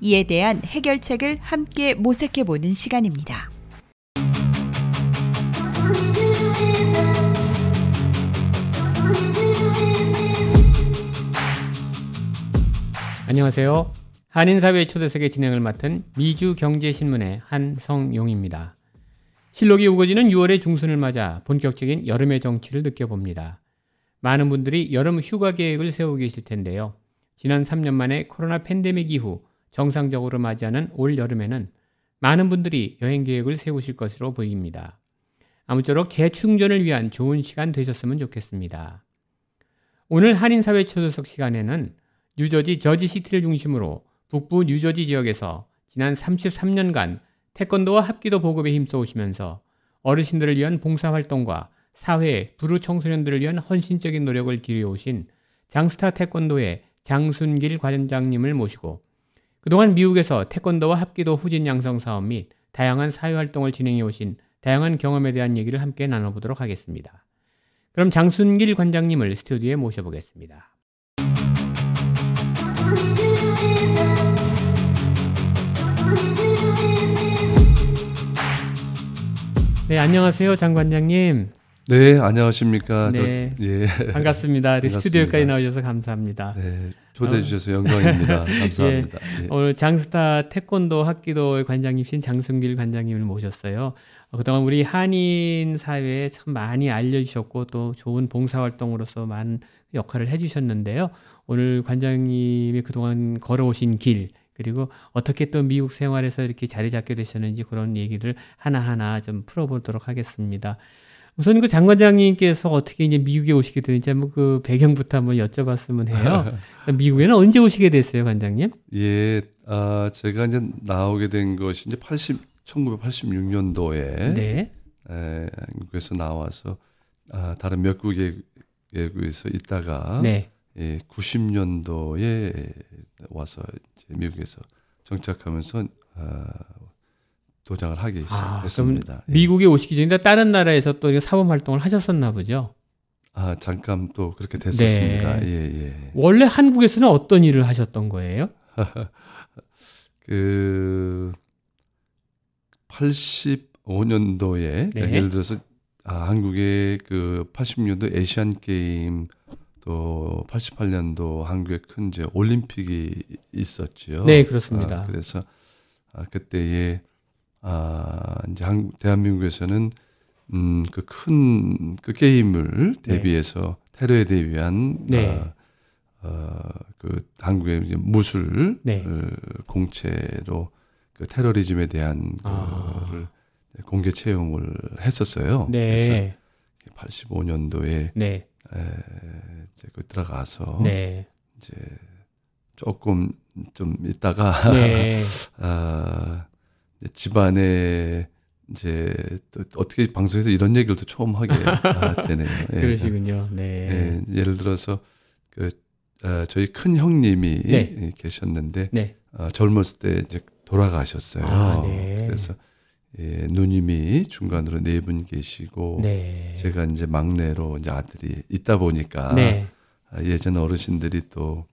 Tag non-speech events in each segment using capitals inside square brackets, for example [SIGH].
이에 대한 해결책을 함께 모색해 보는 시간입니다. 안녕하세요. 한인사회 초대석의 진행을 맡은 미주경제신문의 한성용입니다. 실록이 우거지는 6월의 중순을 맞아 본격적인 여름의 정치를 느껴봅니다. 많은 분들이 여름 휴가 계획을 세우고 계실 텐데요. 지난 3년 만에 코로나 팬데믹 이후 정상적으로 맞이하는 올 여름에는 많은 분들이 여행 계획을 세우실 것으로 보입니다. 아무쪼록 재충전을 위한 좋은 시간 되셨으면 좋겠습니다. 오늘 한인사회 초대석 시간에는 뉴저지 저지시티를 중심으로 북부 뉴저지 지역에서 지난 33년간 태권도와 합기도 보급에 힘써 오시면서 어르신들을 위한 봉사활동과 사회, 부르 청소년들을 위한 헌신적인 노력을 기울여오신 장스타 태권도의 장순길 관장님을 모시고 그동안 미국에서 태권도와 합기도 후진 양성 사업 및 다양한 사회활동을 진행해 오신 다양한 경험에 대한 얘기를 함께 나눠보도록 하겠습니다. 그럼 장순길 관장님을 스튜디오에 모셔보겠습니다. 네, 안녕하세요, 장 관장님. 네, 안녕하십니까. 네, 저, 예. 반갑습니다. 반갑습니다. 스튜디오까지 나오셔서 감사합니다. 네, 초대해 주셔서 영광입니다. [LAUGHS] 감사합니다. 예. 오늘 장스타 태권도 학기도의 관장님신 장승길 관장님을 모셨어요. 어, 그동안 우리 한인 사회에 참 많이 알려주셨고 또 좋은 봉사활동으로서 많은 역할을 해주셨는데요. 오늘 관장님이 그동안 걸어오신 길 그리고 어떻게 또 미국 생활에서 이렇게 자리 잡게 되셨는지 그런 얘기를 하나하나 좀 풀어보도록 하겠습니다. 우선 그 장관장님께서 어떻게 이제 미국에 오시게 되는지 한번 그 배경부터 한번 여쭤봤으면 해요. [LAUGHS] 미국에는 언제 오시게 됐어요, 관장님? 예, 아, 제가 이제 나오게 된 것이 이제 80, 1986년도에 네. 에, 한국에서 나와서 아, 다른 몇 국에 외국에서 있다가 네. 예, 90년도에 와서 이제 미국에서 정착하면서 아, 도장을 하기 아, 시작했습니다. 예. 미국에 오시기 전에 다른 나라에서 또 사범 활동을 하셨었나 보죠. 아, 잠깐 또 그렇게 됐었습니다. 네. 예, 예. 원래 한국에서는 어떤 일을 하셨던 거예요? [LAUGHS] 그 85년도에 네. 예를 들어서 아, 한국의 그 80년도 아시안 게임 또 88년도 한국에 큰 이제 올림픽이 있었죠. 네, 그렇습니다. 아, 그래서 아, 그때에 아, 이제 한국 대한민국에서는 음, 그 큰 그 게임을 네. 대비해서 테러에 대비한 네. 아, 어, 그 한국의 이제 무술 네. 을 공채로 그 테러리즘에 대한 아. 공개 채용을 했었어요. 그래서 네. 85년도에 네. 에, 이제 그 들어가서 네. 이제 조금 좀 있다가 네. [LAUGHS] 아, 집안에 이제 또 어떻게 방송에서 이런 얘기를 또 처음 하게 [LAUGHS] 아, 되네요. 예. 그러시군요. 네. 예, 예를 들어서 그 아, 저희 큰 형님이 네. 계셨는데 네. 아, 젊었을 때 이제 돌아가셨어요. 아, 네. 그래서 예, 누님이 중간으로 네 분 계시고 네. 제가 이제 막내로 이제 아들이 있다 보니까 네. 아, 예전 어르신들이 또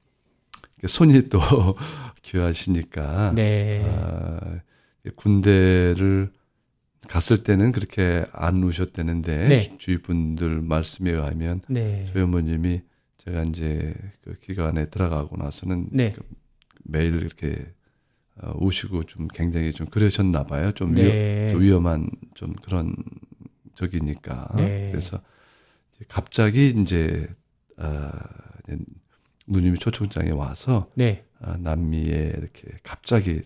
손이 또 [LAUGHS] 귀하시니까 네. 아, 군대를 갔을 때는 그렇게 안 우셨대는데 네. 주- 주위 분들 말씀에 의하면 네. 저희 어머님이 제가 이제 그 기간에 들어가고 나서는 네. 그 매일 이렇게 어, 우시고 좀 굉장히 좀 그러셨나 봐요. 좀, 네. 위험, 좀 위험 한 좀 그런 적이니까. 네. 그래서 갑자기 이제 아, 누님이 초청장에 와서 네. 아, 남미에 이렇게 갑자기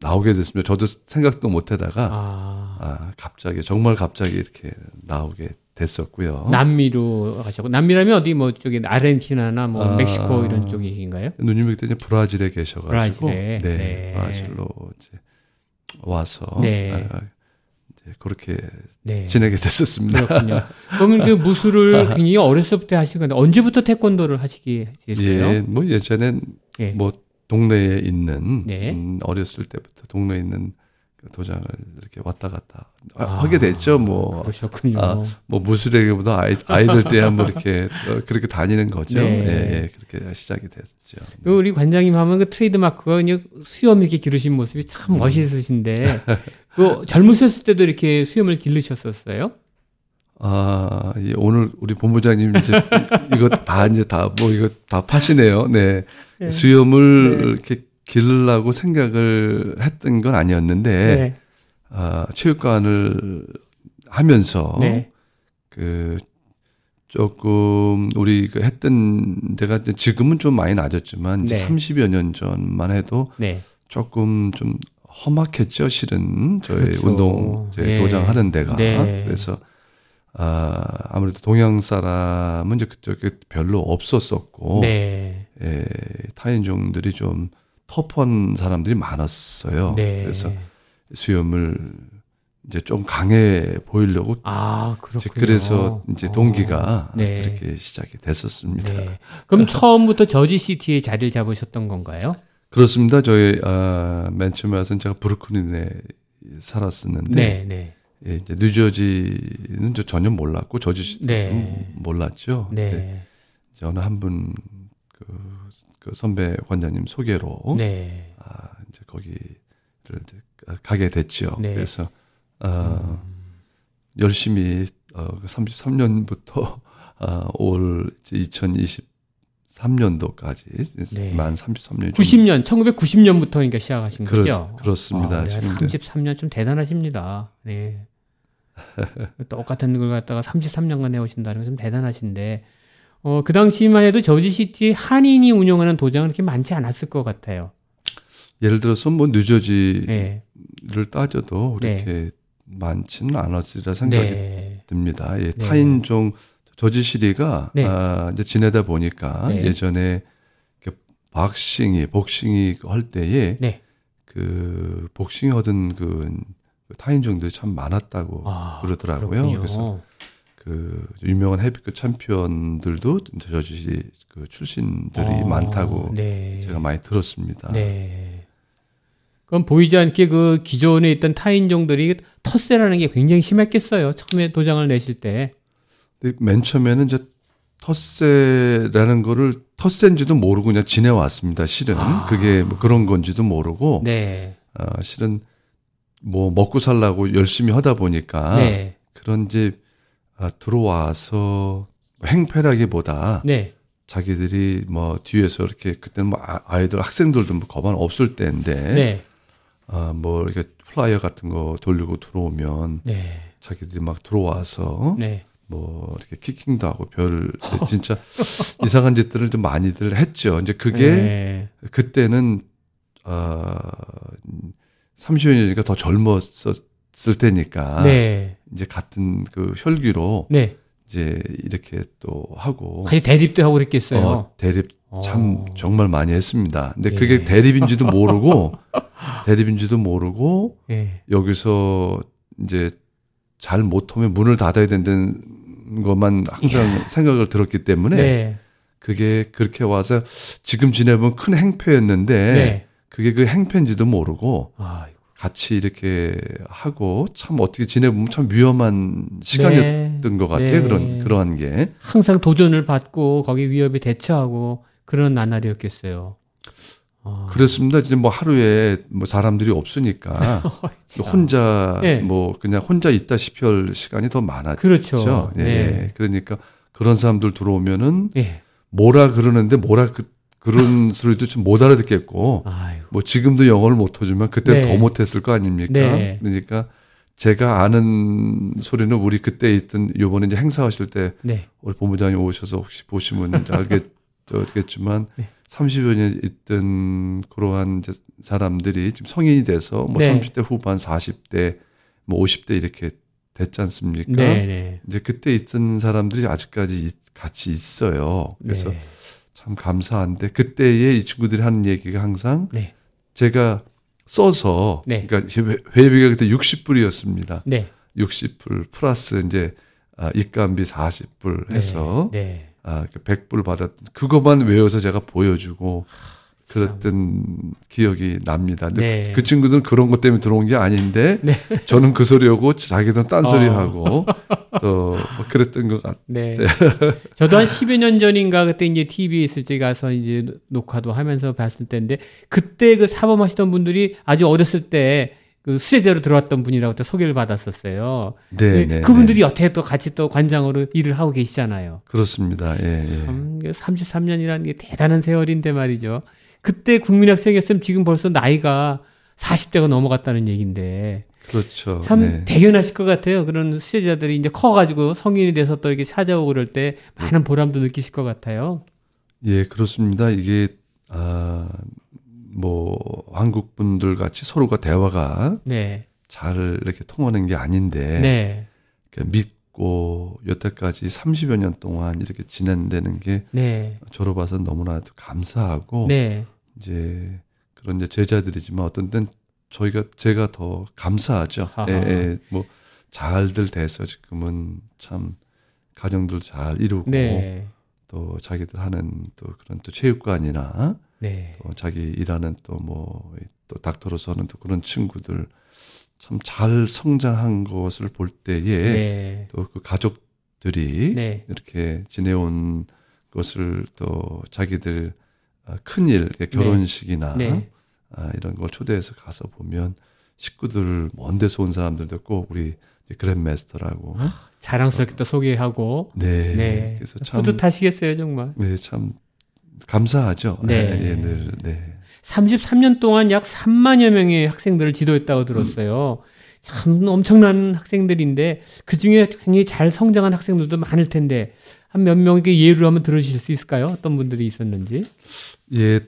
나오게 됐습니다. 저도 생각도 못 하다가 아. 아, 갑자기 정말 갑자기 이렇게 나오게 됐었고요. 남미로 가셨고 남미라면 어디 뭐 저기 아르헨티나나 뭐 아. 멕시코 이런 쪽이신가요? 누님이 그때 이제 브라질에 계셔가지고 브라질에, 네, 네. 브라질로 이제 와서 네. 아, 그렇게 네. 지내게 됐었습니다. 그렇군요. 그러면 그 [LAUGHS] 무술을 굉장히 어렸을 때 하신 건데 언제부터 태권도를 하시게 됐어요? 예, 뭐 예전엔 예. 뭐 동네에 있는 네. 음, 어렸을 때부터 동네에 있는 그 도장을 이렇게 왔다 갔다 하- 아, 하게 됐죠. 뭐 그러셨군요. 아, 뭐 무술에게보다 아이, 아이들 때야 뭐 이렇게 어, 그렇게 다니는 거죠. 네. 예, 예, 그렇게 시작이 됐죠. 그 우리 관장님 하면 그 트레이드 마크가 그냥 수염 이렇게 기르신 모습이 참 음. 멋있으신데 [LAUGHS] 그 젊으셨을 때도 이렇게 수염을 기르셨었어요? 아, 예, 오늘 우리 본부장님 이제 이거 다 이제 다 뭐 이거 다 파시네요. 네. 네. 수염을 네. 이렇게 기르려고 생각을 했던 건 아니었는데 네. 아, 체육관을 하면서 네. 그 조금 우리 그 했던 데가 지금은 좀 많이 낮았지만 이제 네. 30여 년 전만 해도 네. 조금 좀 험악했죠 실은 저희 그렇죠. 운동 저희 네. 도장 하는 데가 네. 그래서 아 아무래도 동양 사람은 이제 그쪽에 별로 없었었고 네. 예, 타인종들이 좀 터프한 사람들이 많았어요. 네. 그래서 수염을 이제 좀 강해 보이려고 아, 그렇군요. 그래서 이제 동기가 어, 네. 그렇게 시작이 됐었습니다. 네. 그럼 처음부터 저지 시티에 자리를 잡으셨던 건가요? 그렇습니다. 저희 아, 맨 처음에 와서는 제가 브루클린에 살았었는데 네, 네. 예, 이제 뉴저지는 저 전혀 몰랐고 저지시도 네. 좀 몰랐죠. 네. 어느 한분 그, 그 선배 관장님 소개로 네. 아, 이제 거기를 이제 가게 됐죠. 네. 그래서 어, 열심히 어, 33년부터 어, 올 2023년도까지 네. 만 33년 90년, 1990년부터 그러니까 시작하신 그렇, 거죠? 그렇습니다. 아, 네, 지금 이제 33년 좀 대단하십니다. 네. [LAUGHS] 똑같은 걸 갖다가 33년간 해오신다는 건 좀 대단하신데, 어, 그 당시만 해도 저지시티 한인이 운영하는 도장은 그렇게 많지 않았을 것 같아요. 예를 들어서 뭐 뉴저지를 네. 따져도 그렇게 많지는 않았으리라 생각이 네. 듭니다. 예, 네. 타인종 저지시리가 네. 아, 이제 지내다 보니까 네. 예전에 그 박싱이 복싱이 할 때에 네. 그 복싱 하던 그 타인종들이 참 많았다고 아, 그러더라고요. 그렇군요. 그래서 그 유명한 헤비급 챔피언들도 저지시 그 출신들이 어, 많다고 네. 제가 많이 들었습니다. 네. 그럼 보이지 않게 그 기존에 있던 타인종들이 텃세라는 게 굉장히 심했겠어요. 처음에 도장을 내실 때. 맨 처음에는 이제 텃세라는 거를 텃세인지도 모르고 그냥 지내왔습니다. 실은 아. 그게 뭐 그런 건지도 모르고 네. 아, 실은 뭐 먹고 살라고 열심히 하다 보니까 네. 그런 집 아, 들어와서 행패라기보다 네. 자기들이 뭐 뒤에서 이렇게 그때는 뭐 아- 아이들 학생들도 뭐 거반 없을 때인데 네. 아, 뭐 이렇게 flyer 같은 거 돌리고 들어오면 네. 자기들이 막 들어와서 네. 뭐 이렇게 kicking도 하고 별 [LAUGHS] 진짜 이상한 짓들을 좀 많이들 했죠. 이제 그게 네. 그때는 아 30여 년이니까 더 젊었 을 때니까 네. 이제 같은 그 혈기로 네. 이제 이렇게 또 하고 같이 대립도 하고 그랬겠어요. 어, 대립 참 어. 정말 많이 했습니다. 근데 예. 그게 대립인지도 모르고 [LAUGHS] 대립인지도 모르고 네. 여기서 이제 잘 못하면 문을 닫아야 된다는 것만 항상 생각을 들었기 때문에 네. 그게 그렇게 와서 지금 지내보면 큰 행패였는데 네. 그게 그 행패인지도 모르고 아이고. 같이 이렇게 하고 참 어떻게 지내보면 참 위험한 시간이었던 네. 것 같아요. 네. 그런 그러한 게 항상 도전을 받고 거기 위협에 대처하고 그런 나날이었겠어요. 아. 그렇습니다. 이제 뭐 하루에 뭐 사람들이 없으니까 [LAUGHS] 참. 혼자 네. 뭐 그냥 혼자 있다시피 할 시간이 더 많았죠. 그렇죠. 예. 네. 그러니까 그런 사람들 들어오면은 예. 뭐라 그러는데 뭐라 그, 그런 소리도 좀 못 알아듣겠고 아이고. 뭐 지금도 영어를 못 하지만 그때 네. 더 못했을 거 아닙니까? 네. 그러니까 제가 아는 소리는 우리 그때 있던 요번에 이제 행사하실 때 네. 우리 본부장님 오셔서 혹시 보시면 알겠겠지만 [LAUGHS] 네. 30여 년 있던 그러한 이제 사람들이 지금 성인이 돼서 뭐 네. 30대 후반, 40대, 뭐 50대 이렇게 됐지 않습니까? 네, 네. 이제 그때 있던 사람들이 아직까지 있- 같이 있어요. 그래서 네. 참 감사한데 그때의 이 친구들이 하는 얘기가 항상 네. 제가 써서 네. 그러니까 회- 회비가 그때 60불이었습니다. 네. 60불 플러스 이제 아, 입감비 40불 해서 네. 아, 100불 받았 그것만 외워서 제가 보여주고 그랬던 기억이 납니다. 근데 네. 그 친구들은 그런 것 때문에 들어온 게 아닌데 [LAUGHS] 네. 저는 그 소리하고 자기들은 딴소리 어. 하고 또 뭐 그랬던 것 같아요. 네. [LAUGHS] 저도 한 10여 년 전인가 그때 이제 TV에 있을 때 가서 이제 녹화도 하면서 봤을 때인데 그때 그 사범하시던 분들이 아주 어렸을 때 그 수제자로 들어왔던 분이라고 또 소개를 받았었어요. 네, 네, 그분들이 네. 여태 또 같이 또 관장으로 일을 하고 계시잖아요. 그렇습니다. 예, 예. 참 33년이라는 게 대단한 세월인데 말이죠. 그때 국민학생이었으면 지금 벌써 나이가 40대가 넘어갔다는 얘기인데 그렇죠. 참 네. 대견하실 것 같아요. 그런 수혜자들이 이제 커가지고 성인이 돼서 또 이렇게 찾아오고 그럴 때 많은 보람도 느끼실 것 같아요. 예, 그렇습니다. 이게 아, 뭐 한국 분들 같이 서로가 대화가 네. 잘 이렇게 통하는 게 아닌데 네. 이렇 게 믿고 여태까지 30여 년 동안 이렇게 지낸다는 게 네. 저로 봐서 너무나도 감사하고 네. 이제 그런 이제 제자들이지만 어떤 땐 저희가 제가 더 감사하죠. 예, 예, 뭐 잘들 돼서 지금은 참 가정들 잘 이루고 네. 또 자기들 하는 또 그런 또 체육관이나 네. 또 자기 일하는 또 뭐또 닥터로서는 또 그런 친구들 참 잘 성장한 것을 볼 때에 네. 또그 가족들이 네. 이렇게 지내온 것을 또 자기들 아, 큰일 결혼식이나 네. 아, 이런 걸 초대해서 가서 보면 식구들 먼 데서 온 사람들도 꼭 우리 그랜마스터라고 자랑스럽게 또 소개하고 네, 네. 그래서 참 뿌듯하시겠어요, 정말. 네, 참 감사하죠. 네. 네, 예, 늘 네. 33년 동안 약 3만여 명의 학생들을 지도했다고 들었어요. 참 엄청난 학생들인데 그 중에 굉장히 잘 성장한 학생들도 많을 텐데 한 몇 명에게 예를 한번 들어주실 수 있을까요? 어떤 분들이 있었는지? 예,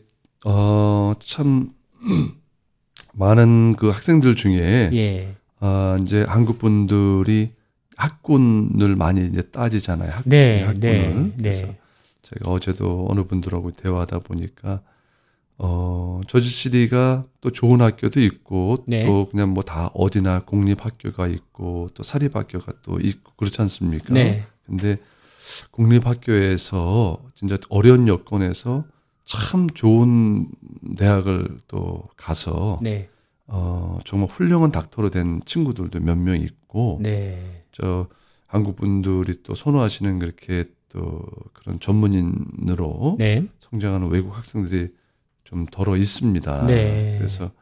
어, 참 [CLEARS THROAT] 많은 그 학생들 중에 예. 아, 이제 한국 분들이 학군을 많이 이제 따지잖아요. 학, 네, 학군을. 네, 그래서 네. 제가 어제도 어느 분들하고 대화하다 보니까 어, 저지시리가 또 좋은 학교도 있고 네. 또 그냥 뭐 다 어디나 공립 학교가 있고 또 사립 학교가 또 있고 그렇지 않습니까? 네. 근데 공립 학교에서 진짜 어려운 여건에서 참 좋은 대학을 또 가서 네. 어, 정말 훌륭한 닥터로 된 친구들도 몇 명 있고, 네. 저 한국 분들이 또 선호하시는 그렇게 또 그런 전문인으로 네. 성장하는 외국 학생들이 좀 덜어 있습니다. 네. 그래서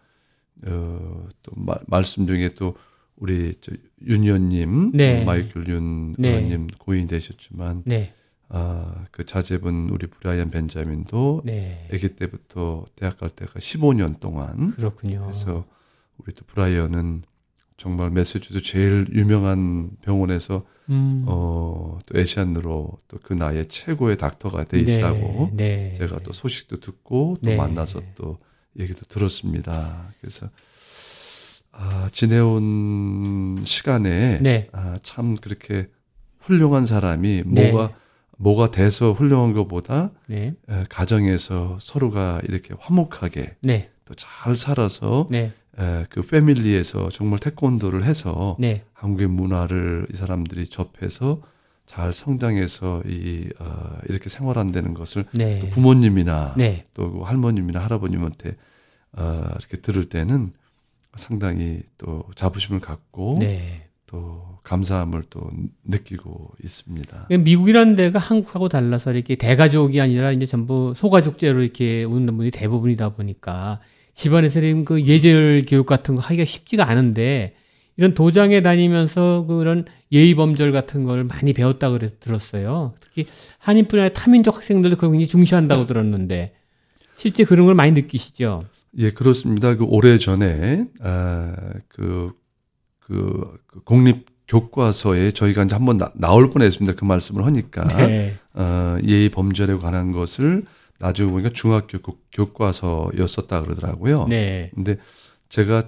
어, 또 마- 말씀 중에 또 우리 저윤 의원님, 네. 마이클 윤 네. 의원님 고인이 되셨지만, 네. 아, 그 자제분 우리 브라이언 벤자민도 네. 아기 때부터 대학 갈 때가 15년 동안 그렇군요. 그래서 우리 또 브라이언은 정말 매사추세츠 제일 유명한 병원에서 음. 어, 또 에시안으로 또 그 나이에 최고의 닥터가 돼 네. 있다고 네. 제가 또 소식도 듣고 또 네. 만나서 또 얘기도 들었습니다. 그래서 아, 지내온 시간에 네. 아, 참 그렇게 훌륭한 사람이 네. 뭐가 뭐가 돼서 훌륭한 것보다 네. 에, 가정에서 서로가 이렇게 화목하게 네. 또잘 살아서 네. 에, 그 패밀리에서 정말 태권도를 해서 네. 한국의 문화를 이 사람들이 접해서 잘 성장해서 이 어, 이렇게 생활한다는 것을 네. 또 부모님이나 네. 또그 할머님이나 할아버님한테 어, 이렇게 들을 때는 상당히 또 자부심을 갖고 네. 또 감사함을 또 느끼고 있습니다. 미국이라는 데가 한국하고 달라서 이렇게 대가족이 아니라 이제 전부 소가족제로 이렇게 오는 분이 대부분이다 보니까 집안에서 이런 그 예절 교육 같은 거 하기가 쉽지가 않은데 이런 도장에 다니면서 그런 예의 범절 같은 걸 많이 배웠다 그래서 들었어요. 특히 한인뿐 아니라 타민족 학생들도 그걸 굉장히 중시한다고 들었는데 실제 그런 걸 많이 느끼시죠? 예, 그렇습니다. 그 오래 전에 아, 그, 그, 그 공립 교과서에 저희가 이제 한번 나, 나올 뻔했습니다. 그 말씀을 하니까 네. 어, 예의 범절에 관한 것을 나중에 보니까 중학교 교- 교과서였었다 그러더라고요. 네. 근데 제가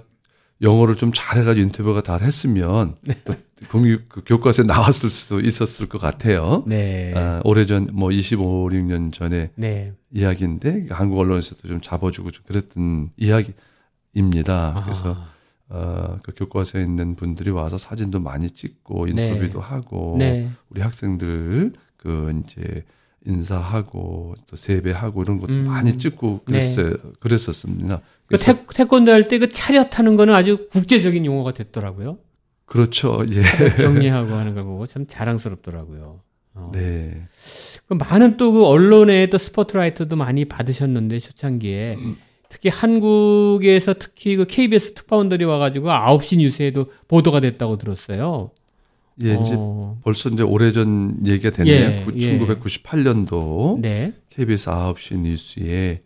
영어를 좀 잘해가지고 인터뷰가 다 했으면 [LAUGHS] 또 공립 그 교과서에 나왔을 수 있었을 것 같아요. 네. 아, 오래전 뭐 25, 6년 전에 네. 이야기인데 한국 언론에서도 좀 잡아주고 좀 그랬던 이야기입니다. 그래서 아, 어, 그 교과서에 있는 분들이 와서 사진도 많이 찍고 인터뷰도 하고 네. 우리 학생들 그 이제 인사하고 또 세배하고 이런 것도 음. 많이 찍고 그랬어요. 그랬었습니다. 그 태, 태권도 할 때 그 차렷 하는 거는 아주 국제적인 용어가 됐더라고요. 그렇죠. 예. [LAUGHS] 정리하고 하는 걸 보고 참 자랑스럽더라고요. 어. 네. 그 많은 또 그 언론에 또 스포트라이트도 많이 받으셨는데 초창기에 특히 한국에서 특히 그 KBS 특파원들이 와가지고 9시 뉴스에도 보도가 됐다고 들었어요. 예, 이제 어, 벌써 이제 오래전 얘기가 됐네요. 예, 구- 예. 1998년도 네. KBS 9시 뉴스에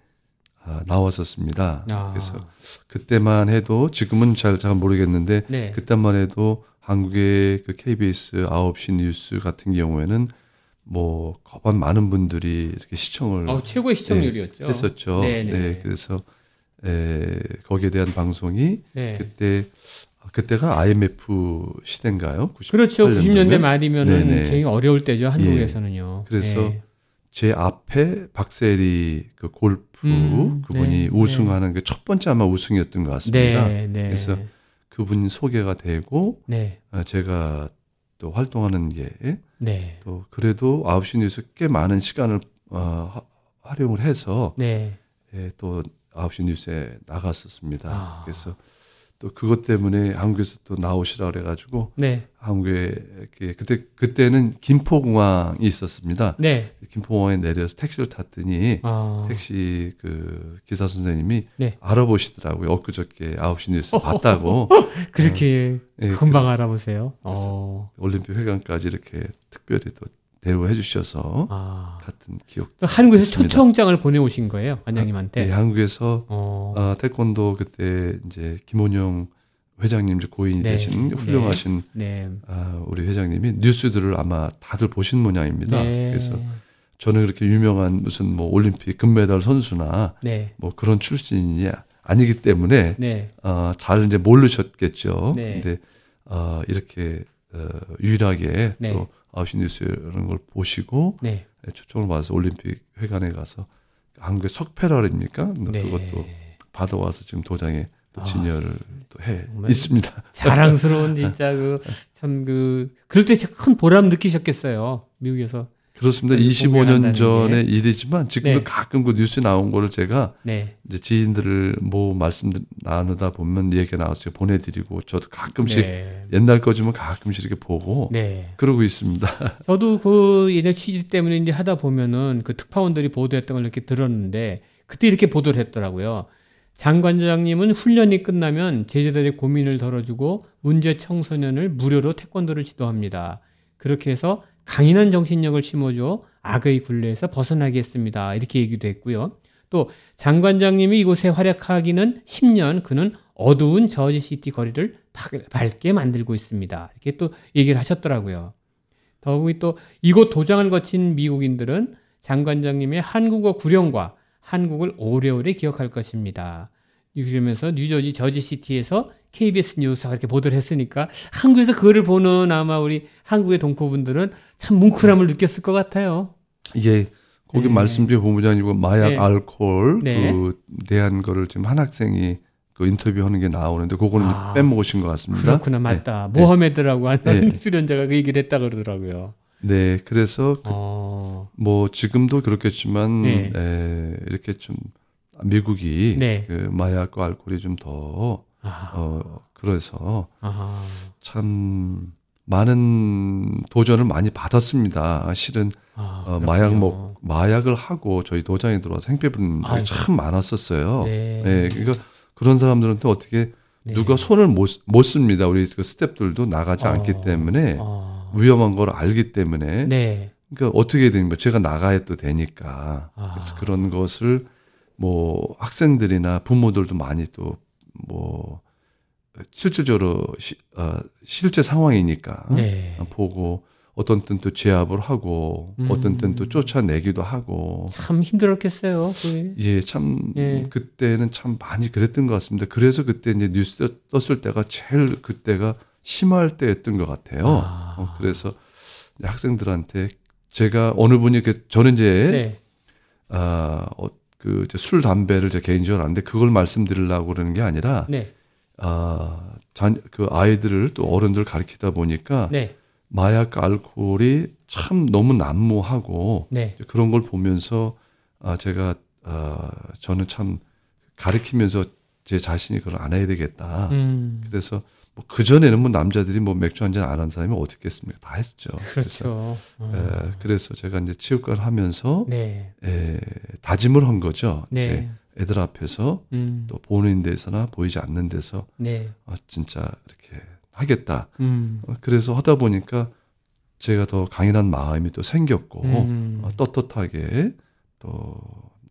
아, 나왔었습니다. 아, 그래서 그때만 해도 지금은 잘, 잘 모르겠는데 네. 그때만 해도 한국의 그 KBS 9시 뉴스 같은 경우에는 뭐 거반 많은 분들이 이렇게 시청을 어, 최고의 시청률이었죠. 했었죠. 네, 네. 네, 그래서 에, 거기에 대한 방송이 네. 그때 그때가 IMF 시대인가요? 98 그렇죠. 90년대 년도면? 말이면은 네네. 굉장히 어려울 때죠. 한국에서는요. 그래서 네. 제 앞에 박세리 그 골프 음, 그분이 네, 우승하는 게첫 번째 아마 우승이었던 것 같습니다. 네, 네. 그래서 그분 소개가 되고 네, 어, 제가 또 활동하는 게또 네, 그래도 9시 뉴스 꽤 많은 시간을 어, 하- 활용을 해서 네. 예, 또 9시 뉴스에 나갔었습니다. 아. 그래서 또 그것 때문에 한국에서 또 나오시라 그래가지고 네, 한국에 이렇게 그때 그때는 김포공항이 있었습니다. 네. 김포공항에 내려서 택시를 탔더니 아, 택시 그 기사 선생님이 네. 알아보시더라고요. 엊그저께 9시 뉴스 봤다고. [LAUGHS] 그렇게 예, 금방 알아보세요. 어, 올림픽 회관까지 이렇게 특별히 또 대우해 주셔서 아. 같은 기억. 또 한국에서 있습니다. 초청장을 보내오신 거예요, 관장님한테. 네, 한국에서 어, 아, 태권도 그때 이제 김원영 회장님 이제 고인이 네, 되신 네. 훌륭하신 네. 아, 우리 회장님이 뉴스들을 아마 다들 보신 모양입니다. 네. 그래서 저는 그렇게 유명한 무슨 뭐 올림픽 금메달 선수나 네, 뭐 그런 출신이 아니기 때문에 네, 어, 잘 이제 모르셨겠죠. 네. 근데 어, 이렇게 어, 유일하게 네. 또 아웃시 뉴스 이런 걸 보시고 네. 초청을 받아서 올림픽 회관에 가서 한국의 석패랄입니까? 네. 그것도 받아와서 지금 도장에 또 아, 진열을 또해 정말 있습니다. 자랑스러운 진짜 그참그 그럴 때 큰 보람 느끼셨겠어요. 미국에서. 그렇습니다. 그걸 25년 공연한다는 전의 일이지만 지금도 네. 가끔 그 뉴스 나온 거를 제가 네. 이제 지인들을 뭐 말씀 나누다 보면 얘기가 나와서 보내드리고 저도 가끔씩 네. 옛날 거지만 가끔씩 이렇게 보고 네. 그러고 있습니다. [LAUGHS] 저도 그 예전 취재 때문에 이제 하다 보면은 그 특파원들이 보도했던 걸 이렇게 들었는데 그때 이렇게 보도를 했더라고요. 장관장님은 훈련이 끝나면 제자들의 고민을 덜어주고 문제 청소년을 무료로 태권도를 지도합니다. 그렇게 해서 강인한 정신력을 심어줘 악의 굴레에서 벗어나게 했습니다. 이렇게 얘기도 했고요. 또 장관장님이 이곳에 활약하기는 10년 그는 어두운 저지시티 거리를 바- 밝게 만들고 있습니다. 이렇게 또 얘기를 하셨더라고요. 더욱이 또 이곳 도장을 거친 미국인들은 장관장님의 한국어 구령과 한국을 오래오래 기억할 것입니다. 이러면서 뉴저지 저지시티에서 KBS 뉴스가 이렇게 보도를 했으니까 한국에서 그거를 보는 아마 우리 한국의 동포분들은 참 뭉클함을 느꼈을 것 같아요. 이게 거기 네. 말씀 중에 본부장이고 마약, 네. 알코올 네. 그 대한 거를 지금 한 학생이 그 인터뷰하는 게 나오는데 그거는 아. 빼먹으신 것 같습니다. 그렇구나, 맞다. 모하메드라고 하는 네. [LAUGHS] 수련자가 그 얘기를 했다 그러더라고요. 네, 그래서 그 어, 뭐 지금도 그렇겠지만 네. 에, 이렇게 좀 미국이 네. 그 마약과 알코올이 좀 더 아, 어, 그래서 아하. 참 많은 도전을 많이 받았습니다. 실은 아, 어. 마약 먹 마약을 하고 저희 도장에 적이 아이고. 참 많았었어요. 네. 네, 그러니까 그런 사람들은 또 어떻게 네. 누가 손을 못, 못 씁니다. 우리 그 스탭들도 나가지 어, 않기 때문에 어. 위험한 걸 알기 때문에 네. 그러니까 어떻게 되는 거 제가 나가야 또 되니까 아. 그래서 그런 것을 뭐 학생들이나 부모들도 많이 또 뭐 실질적으로 시, 어, 실제 상황이니까 네. 보고 어떤 때는 또 제압을 하고 음. 어떤 때는 또 쫓아내기도 하고 참 힘들었겠어요. 그게. 예, 참 예. 그때는 참 많이 그랬던 것 같습니다. 그래서 그때 이제 뉴스 떴을 때가 제일 그때가 심할 때였던 것 같아요. 아. 어, 그래서 학생들한테 제가 어느 분이 그 저는 이제 네. 아, 어, 그, 이제 술, 담배를 제 개인적으로 아는데 그걸 말씀드리려고 그러는 게 아니라, 네. 아, 자, 그 아이들을 또 어른들 가르치다 보니까 네. 마약과 알코올이 참 너무 난무하고 네. 그런 걸 보면서 아 제가 아 저는 참 가르치면서 제 자신이 그걸 안 해야 되겠다. 음. 그래서 뭐 그 전에는 뭐 남자들이 뭐 맥주 한 잔 안 한 사람이 어디 있겠습니까? 다 했죠. 그래서 그렇죠. 어. 에, 그래서 제가 이제 체육관을 하면서 네. 에, 다짐을 한 거죠. 네. 이제 애들 앞에서 음. 또 보는 데서나 보이지 않는 데서 네. 아, 진짜 이렇게 하겠다. 음. 어, 그래서 하다 보니까 제가 더 강인한 마음이 또 생겼고 음. 어, 떳떳하게 또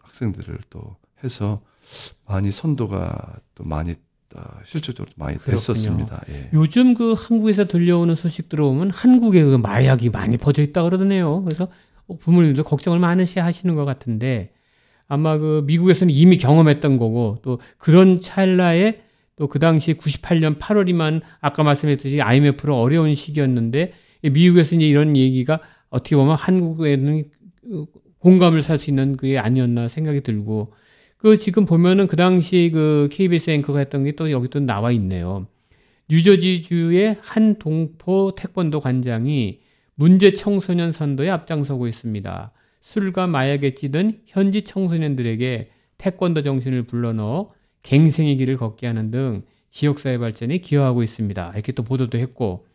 학생들을 또 해서 많이 선도가 또 많이 아, 실질적으로 많이 그렇군요. 됐었습니다. 예. 요즘 그 한국에서 들려오는 소식 들어오면 한국에 그 마약이 많이 퍼져 있다 그러더네요. 그래서 어, 부모님도 걱정을 많으시 하시는 것 같은데 아마 그 미국에서는 이미 경험했던 거고 또 그런 찰나에 또 그 당시 98년 8월이면 아까 말씀했듯이 IMF로 어려운 시기였는데 이 미국에서 이제 이런 얘기가 어떻게 보면 한국에는 어, 공감을 살 수 있는 그게 아니었나 생각이 들고 그 지금 보면은 그 당시 그 KBS 앵커가 했던 게 또 여기 또 나와 있네요. 뉴저지주의 한 동포 태권도 관장이 문제 청소년 선도에 앞장서고 있습니다. 술과 마약에 찌든 현지 청소년들에게 태권도 정신을 불러넣어 갱생의 길을 걷게 하는 등 지역사회 발전에 기여하고 있습니다. 이렇게 또 보도도 했고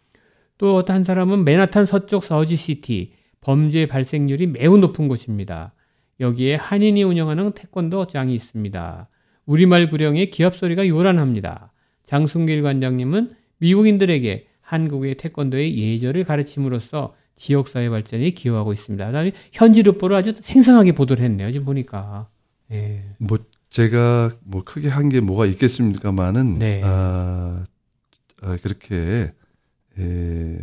또 어떤 한 사람은 맨하탄 서쪽 서지시티 범죄 발생률이 매우 높은 곳입니다. 여기에 한인이 운영하는 태권도장이 있습니다. 우리말 구령의 기합 소리가 요란합니다. 장순길 관장님은 미국인들에게 한국의 태권도의 예절을 가르침으로써 지역사회 발전에 기여하고 있습니다. 그다음에 현지 르포를 아주 생생하게 보도를 했네요. 지금 보니까. 예. 뭐 제가 뭐 크게 한 게 뭐가 있겠습니까만은 네. 아, 아, 그렇게 에,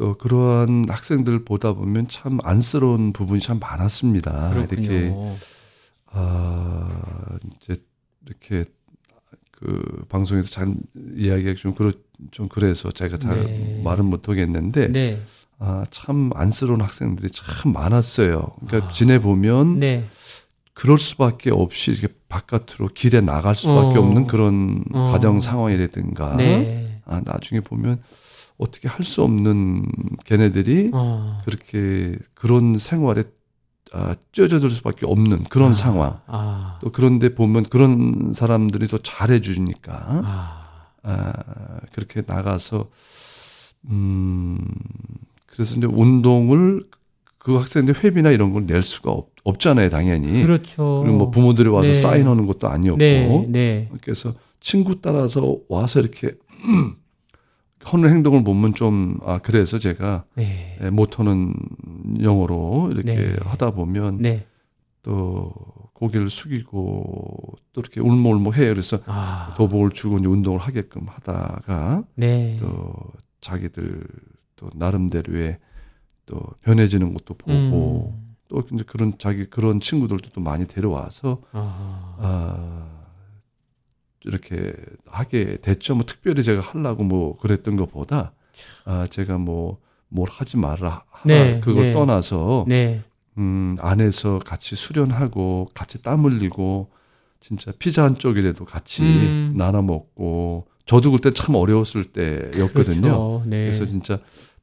또 그러한 학생들 보다 보면 참 안쓰러운 부분이 참 많았습니다. 그렇군요. 이렇게 아 이제 이렇게 그 방송에서 잘 이야기하기 좀 그렇 좀 그래서 제가 잘 네. 말은 못 하겠는데 네. 아참 안쓰러운 학생들이 참 많았어요. 그러니까 아. 지내 보면 네. 그럴 수밖에 없이 이렇게 바깥으로 길에 나갈 수밖에 어. 없는 그런 어. 가정 상황이라든가 네. 아, 나중에 보면 어떻게 할 수 없는 걔네들이 어. 그렇게 그런 생활에 아, 쪄져들 수밖에 없는 그런 아. 상황. 아. 또 그런데 보면 그런 사람들이 더 잘해주니까 아. 아, 그렇게 나가서 음 그래서 이제 운동을 그 학생들 회비나 이런 걸 낼 수가 없, 없잖아요, 당연히. 그렇죠. 그리고 뭐 부모들이 와서 네. 사인하는 것도 아니었고 네. 네. 그래서 친구 따라서 와서 이렇게 하는 행동을 보면 좀 아 그래서 제가 네. 예, 못하는 영어로 이렇게 네. 하다 보면 네. 또 고개를 숙이고 또 이렇게 울먹울먹 해요. 그래서 아. 도복을 주고 이제 운동을 하게끔 하다가 네. 또 자기들 또 나름대로의 또 변해지는 것도 보고 음. 또 이제 그런 자기 그런 친구들도 또 많이 데려와서 아. 아 이렇게 하게 됐죠. 뭐 특별히 제가 하려고 뭐 그랬던 것보다 아 제가 뭐 뭘 하지 말라 하- 네, 그걸 네. 떠나서 네. 음 안에서 같이 수련하고 같이 땀 흘리고 진짜 피자 한 쪽이라도 같이 음. 나눠 먹고 저도 그때 참 어려웠을 때였거든요. 그렇죠. 네. 그래서 진짜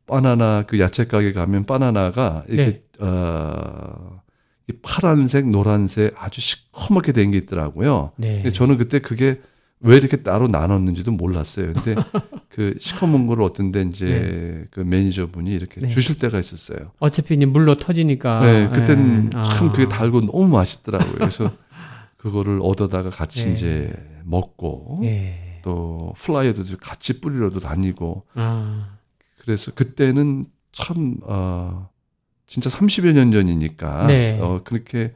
바나나 그 야채 가게 가면 바나나가 이렇게 네. 어, 이 파란색, 노란색 아주 시커멓게 된 게 있더라고요. 네. 근데 저는 그때 그게 왜 이렇게 따로 나눴는지도 몰랐어요. 근데 [LAUGHS] 그 시커먼 거를 어떤 데 이제 그 매니저분이 이렇게 네. 주실 때가 있었어요. 어차피 이제 물로 터지니까. 네, 그때는 예. 참 아. 그게 달고 너무 맛있더라고요. 그래서 [LAUGHS] 그거를 얻어다가 같이 네. 이제 먹고 예. 또 flyer도 같이 뿌리러도 다니고 아. 그래서 그때는 참, 어, 진짜 30여 년 전이니까, 네. 어, 그렇게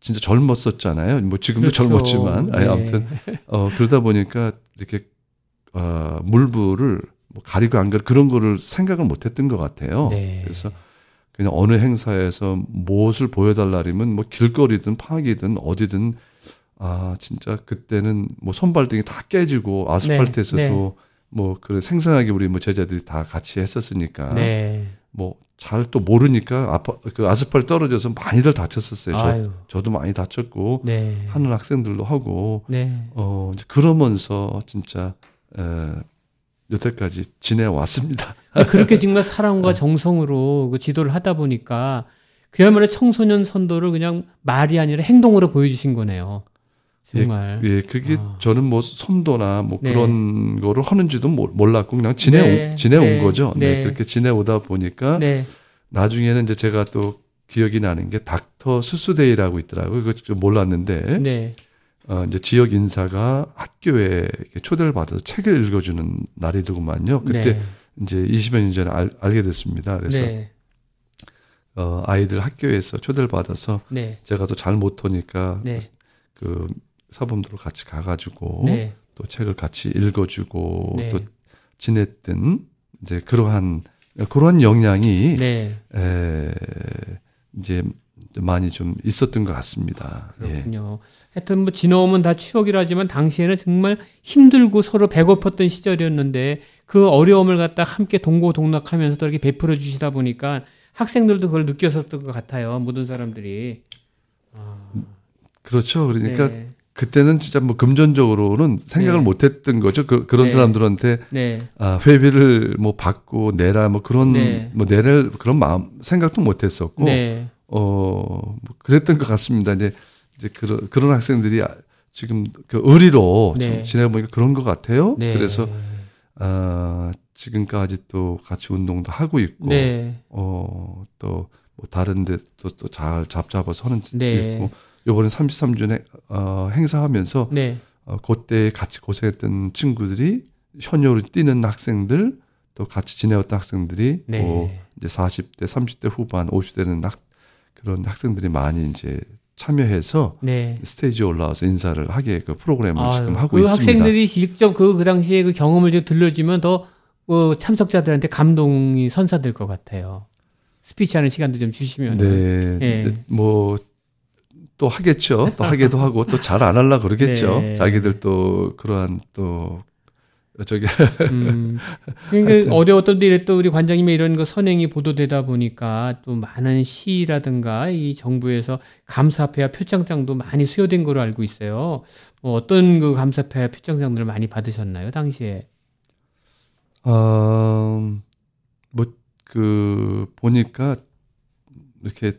진짜 젊었었잖아요. 뭐 지금도 그렇죠. 젊었지만, 아니, 네. 아무튼, 어, 그러다 보니까 이렇게, 어, 물부를 뭐 가리고 안 가리고 그런 거를 생각을 못 했던 것 같아요. 네. 그래서 그냥 어느 행사에서 무엇을 보여달라면 뭐 길거리든 파기든 어디든 아 진짜 그때는 뭐 손발등이 다 깨지고 아스팔트에서도 네, 네. 뭐 그래 생생하게 우리 뭐 제자들이 다 같이 했었으니까 네. 뭐 잘 또 모르니까 아파 그 아스팔 떨어져서 많이들 다쳤었어요. 저, 아유. 저 도 많이 다쳤고 네. 하는 학생들도 하고 네. 어 이제 그러면서 진짜 에, 여태까지 지내왔습니다. 그렇게 정말 네. 사랑과 정성으로 그 지도를 하다 보니까 그야말로 청소년 선도를 그냥 말이 아니라 행동으로 보여주신 거네요. 정말. 예, 그게 아. 저는 뭐 선도나 뭐 네. 그런 거를 하는지도 모- 몰랐고 그냥 지내온 네, 지내온 네, 거죠. 네. 네. 그렇게 지내오다 보니까 네. 나중에는 이제 제가 또 기억이 나는 게 닥터 수수데이라고 있더라고요. 그거 좀 몰랐는데 네. 어, 이제 지역 인사가 학교에 초대를 받아서 책을 읽어주는 날이더구만요. 그때 네. 이제 20여 년 전에 알, 알게 됐습니다. 그래서 네. 어, 아이들 학교에서 초대를 받아서 네. 제가 또 잘 못하니까 네. 그 사범들로 같이 가가지고 네. 또 책을 같이 읽어주고 네. 또 지냈던 이제 그러한 그러한 영향이 네. 에, 이제 많이 좀 있었던 것 같습니다. 예. 그렇군요. 하여튼 뭐 지나오면 다 추억이라지만 당시에는 정말 힘들고 서로 배고팠던 시절이었는데 그 어려움을 갖다 함께 동고동락하면서 또 이렇게 베풀어 주시다 보니까 학생들도 그걸 느꼈었던 것 같아요. 모든 사람들이. 아, 그렇죠. 그러니까 네. 그때는 진짜 뭐 금전적으로는 생각을 네. 못했던 거죠. 그, 런 네. 사람들한테 네. 아, 회비를 뭐 받고 내라 뭐 그런 네. 뭐 내릴 그런 마음 생각도 못했었고 네. 어, 뭐 그랬던 것 같습니다. 이제, 이제 그런, 그런 학생들이 아- 지금 그 의리로 네. 좀 지내보니까 그런 것 같아요. 네. 그래서, 아, 지금까지 또 같이 운동도 하고 있고, 네. 어, 또, 뭐 다른 데 또, 또잘 잡잡아서 하는 네. 있고, 요번에 33주년 어, 행사하면서, 네. 어, 그때 같이 고생했던 친구들이 현역으로 뛰는 학생들, 또 같이 지내왔던 학생들이, 네. 뭐 이제 40대, 30대 후반, 50대는 학, 그런 학생들이 많이 이제 참여해서 네. 스테이지에 올라와서 인사를 하게 그 프로그램을 아유, 지금 하고 그 있습니다. 학생들이 직접 그, 그 당시에 그 경험을 좀 들려주면 더 어, 참석자들한테 감동이 선사될 것 같아요. 스피치하는 시간도 좀 주시면. 네, 예. 네, 뭐. 또 하겠죠. 또 하기도 하고 또 잘안 하려 그러겠죠. 네. 자기들 또 그러한 또 저기 음, 그러니까 어려웠던 일에 또 우리 관장님의 이런 거 선행이 보도되다 보니까 또 많은 시라든가 이 정부에서 감사패와 표창장도 많이 수여된 걸로 알고 있어요. 뭐 어떤 그 감사패와 표창장들을 많이 받으셨나요, 당시에? 어, 어뭐그 보니까 이렇게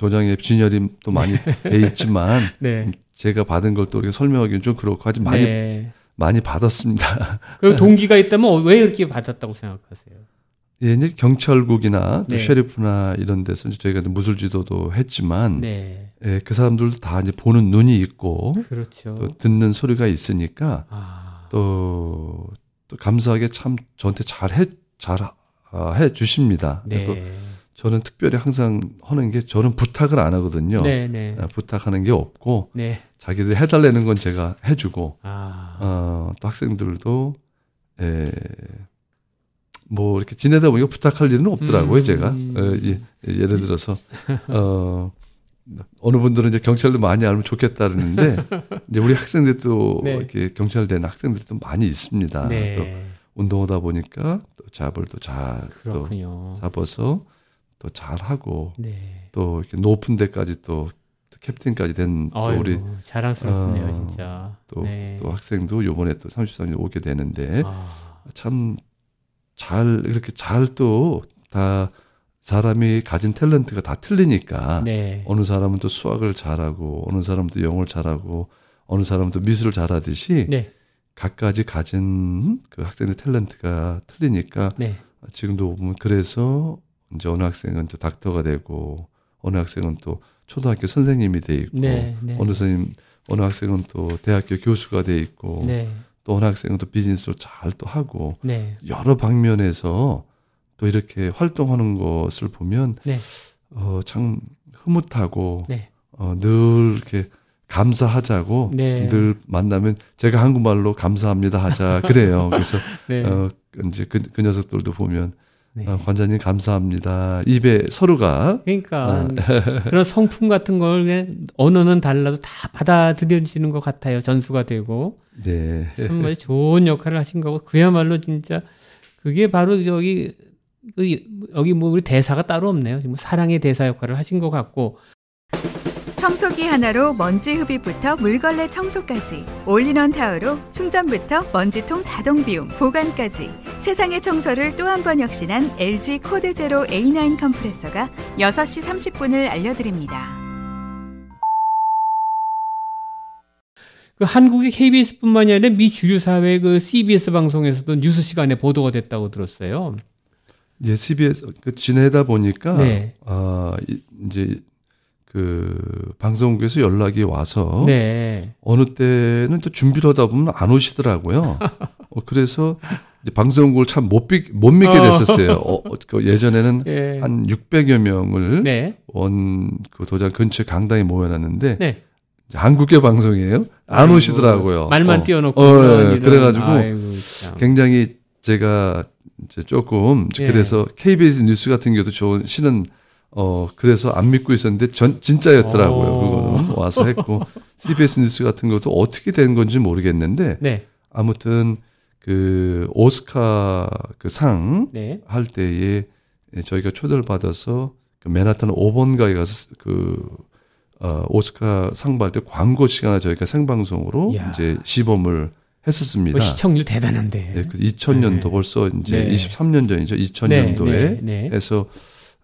도장에 진열이 또 많이 돼 있지만 [LAUGHS] 네. 제가 받은 걸 또 이렇게 설명하기는 좀 그렇고 하지 많이 네. 많이 받았습니다. 그 [LAUGHS] 동기가 있다면 왜 이렇게 받았다고 생각하세요? 예, 이제 경찰국이나 또 네. 셰리프나 이런 데서 저희가 무술 지도도 했지만 네. 예, 그 사람들도 다 이제 보는 눈이 있고 그렇죠. 또 듣는 소리가 있으니까 아, 또, 또 감사하게 참 저한테 잘해 잘 아, 해 주십니다. 네. 저는 특별히 항상 하는 게 저는 부탁을 안 하거든요. 네, 네. 아, 부탁하는 게 없고 네. 자기들 해달라는 건 제가 해주고 아. 어, 또 학생들도 에, 뭐 이렇게 지내다 보니까 부탁할 일은 없더라고요 음. 제가 어, 예, 예를 들어서 어, 어느 분들은 이제 경찰도 많이 알면 좋겠다 그러는데 이제 우리 학생들도 [LAUGHS] 네. 이렇게 경찰 된 학생들도 많이 있습니다. 또 네. 운동하다 보니까 또 잡을 또 잘 또. 잡아서 또 잘하고 네. 또 이렇게 높은 데까지 또, 또 캡틴까지 된 또 우리 자랑스럽네요, 어, 진짜. 또, 네. 또 학생도 요번에 또 33년 오게 되는데 아, 참잘 이렇게 잘 또 다 사람이 가진 탤런트가 다 틀리니까 네. 어느 사람은 또 수학을 잘하고 어느 사람은 또 영어를 잘하고 어느 사람은 또 미술을 잘하듯이 네. 각가지 가진 그 학생의 탤런트가 틀리니까 네. 지금도 보면 그래서 이제 어느 학생은 또 닥터가 되고 어느 학생은 또 초등학교 선생님이 돼 있고 네. 네. 어느 선생님 어느 학생은 또 대학교 교수가 돼 있고 네. 또 어느 학생은 또 비즈니스를 잘또 하고 네. 여러 방면에서 또 이렇게 활동하는 것을 보면 네. 어, 참 흐뭇하고 네. 어, 늘 이렇게 감사하자고 네. 늘 만나면 제가 한국말로 감사합니다 하자 그래요. 그래서 [LAUGHS] 네. 어, 이제 그, 그 녀석들도 보면 네. 어, 관장님 감사합니다. 입에 서로가 그러니까 어. [LAUGHS] 그런 성품 같은 걸 언어는 달라도 다 받아들여지는 것 같아요. 전수가 되고 네. 정말 좋은 역할을 하신 거고 그야말로 진짜 그게 바로 저기 그 여기 뭐 우리 대사가 따로 없네요. 지금 사랑의 대사 역할을 하신 것 같고 청소기 하나로 먼지 흡입부터 물걸레 청소까지 올인원 타워로 충전부터 먼지통 자동 비움 보관까지 세상의 청소를 또 한 번 혁신한 LG CordZero A9 Kompressor가 6시 30분을 알려드립니다. 그 한국의 KBS뿐만이 아니라 미 주류 사회 그 CBS 방송에서도 뉴스 시간에 보도가 됐다고 들었어요. 이제 CBS 그 지내다 보니까 네. 아 이- 이제 그 방송국에서 연락이 와서 네. 어느 때는 또 준비를 하다 보면 안 오시더라고요. [LAUGHS] 어, 그래서 이제 방송국을 참 못 못 믿게 어. 됐었어요. 어, 어, 그 예전에는 예. 한 600여 명을 네. 원그 도장 근처 강당에 모여놨는데 네. 이제 한국계 방송이에요. 안 아이고, 오시더라고요. 말만 어. 띄워놓고. 어, 예. 그래가지고 아이고, 참. 굉장히 제가 이제 조금 예. 그래서 KBS 뉴스 같은 경우도 좋은 신은 어 그래서 안 믿고 있었는데 전 진짜였더라고요. 어. 그거는 와서 했고 CBS 뉴스 같은 것도 어떻게 된 건지 모르겠는데 네. 아무튼 그 오스카 그 상할 네. 때에 저희가 초대를 받아서 그 맨하탄 5번가에 가서 그 어, 오스카 상 받을 때 광고 시간에 저희가 생방송으로 이야. 이제 시범을 했었습니다. 뭐 시청률 대단한데. 네, 그 2000년도 네. 벌써 이제 네. 23년 전이죠. 2000년도에 네, 네, 네. 해서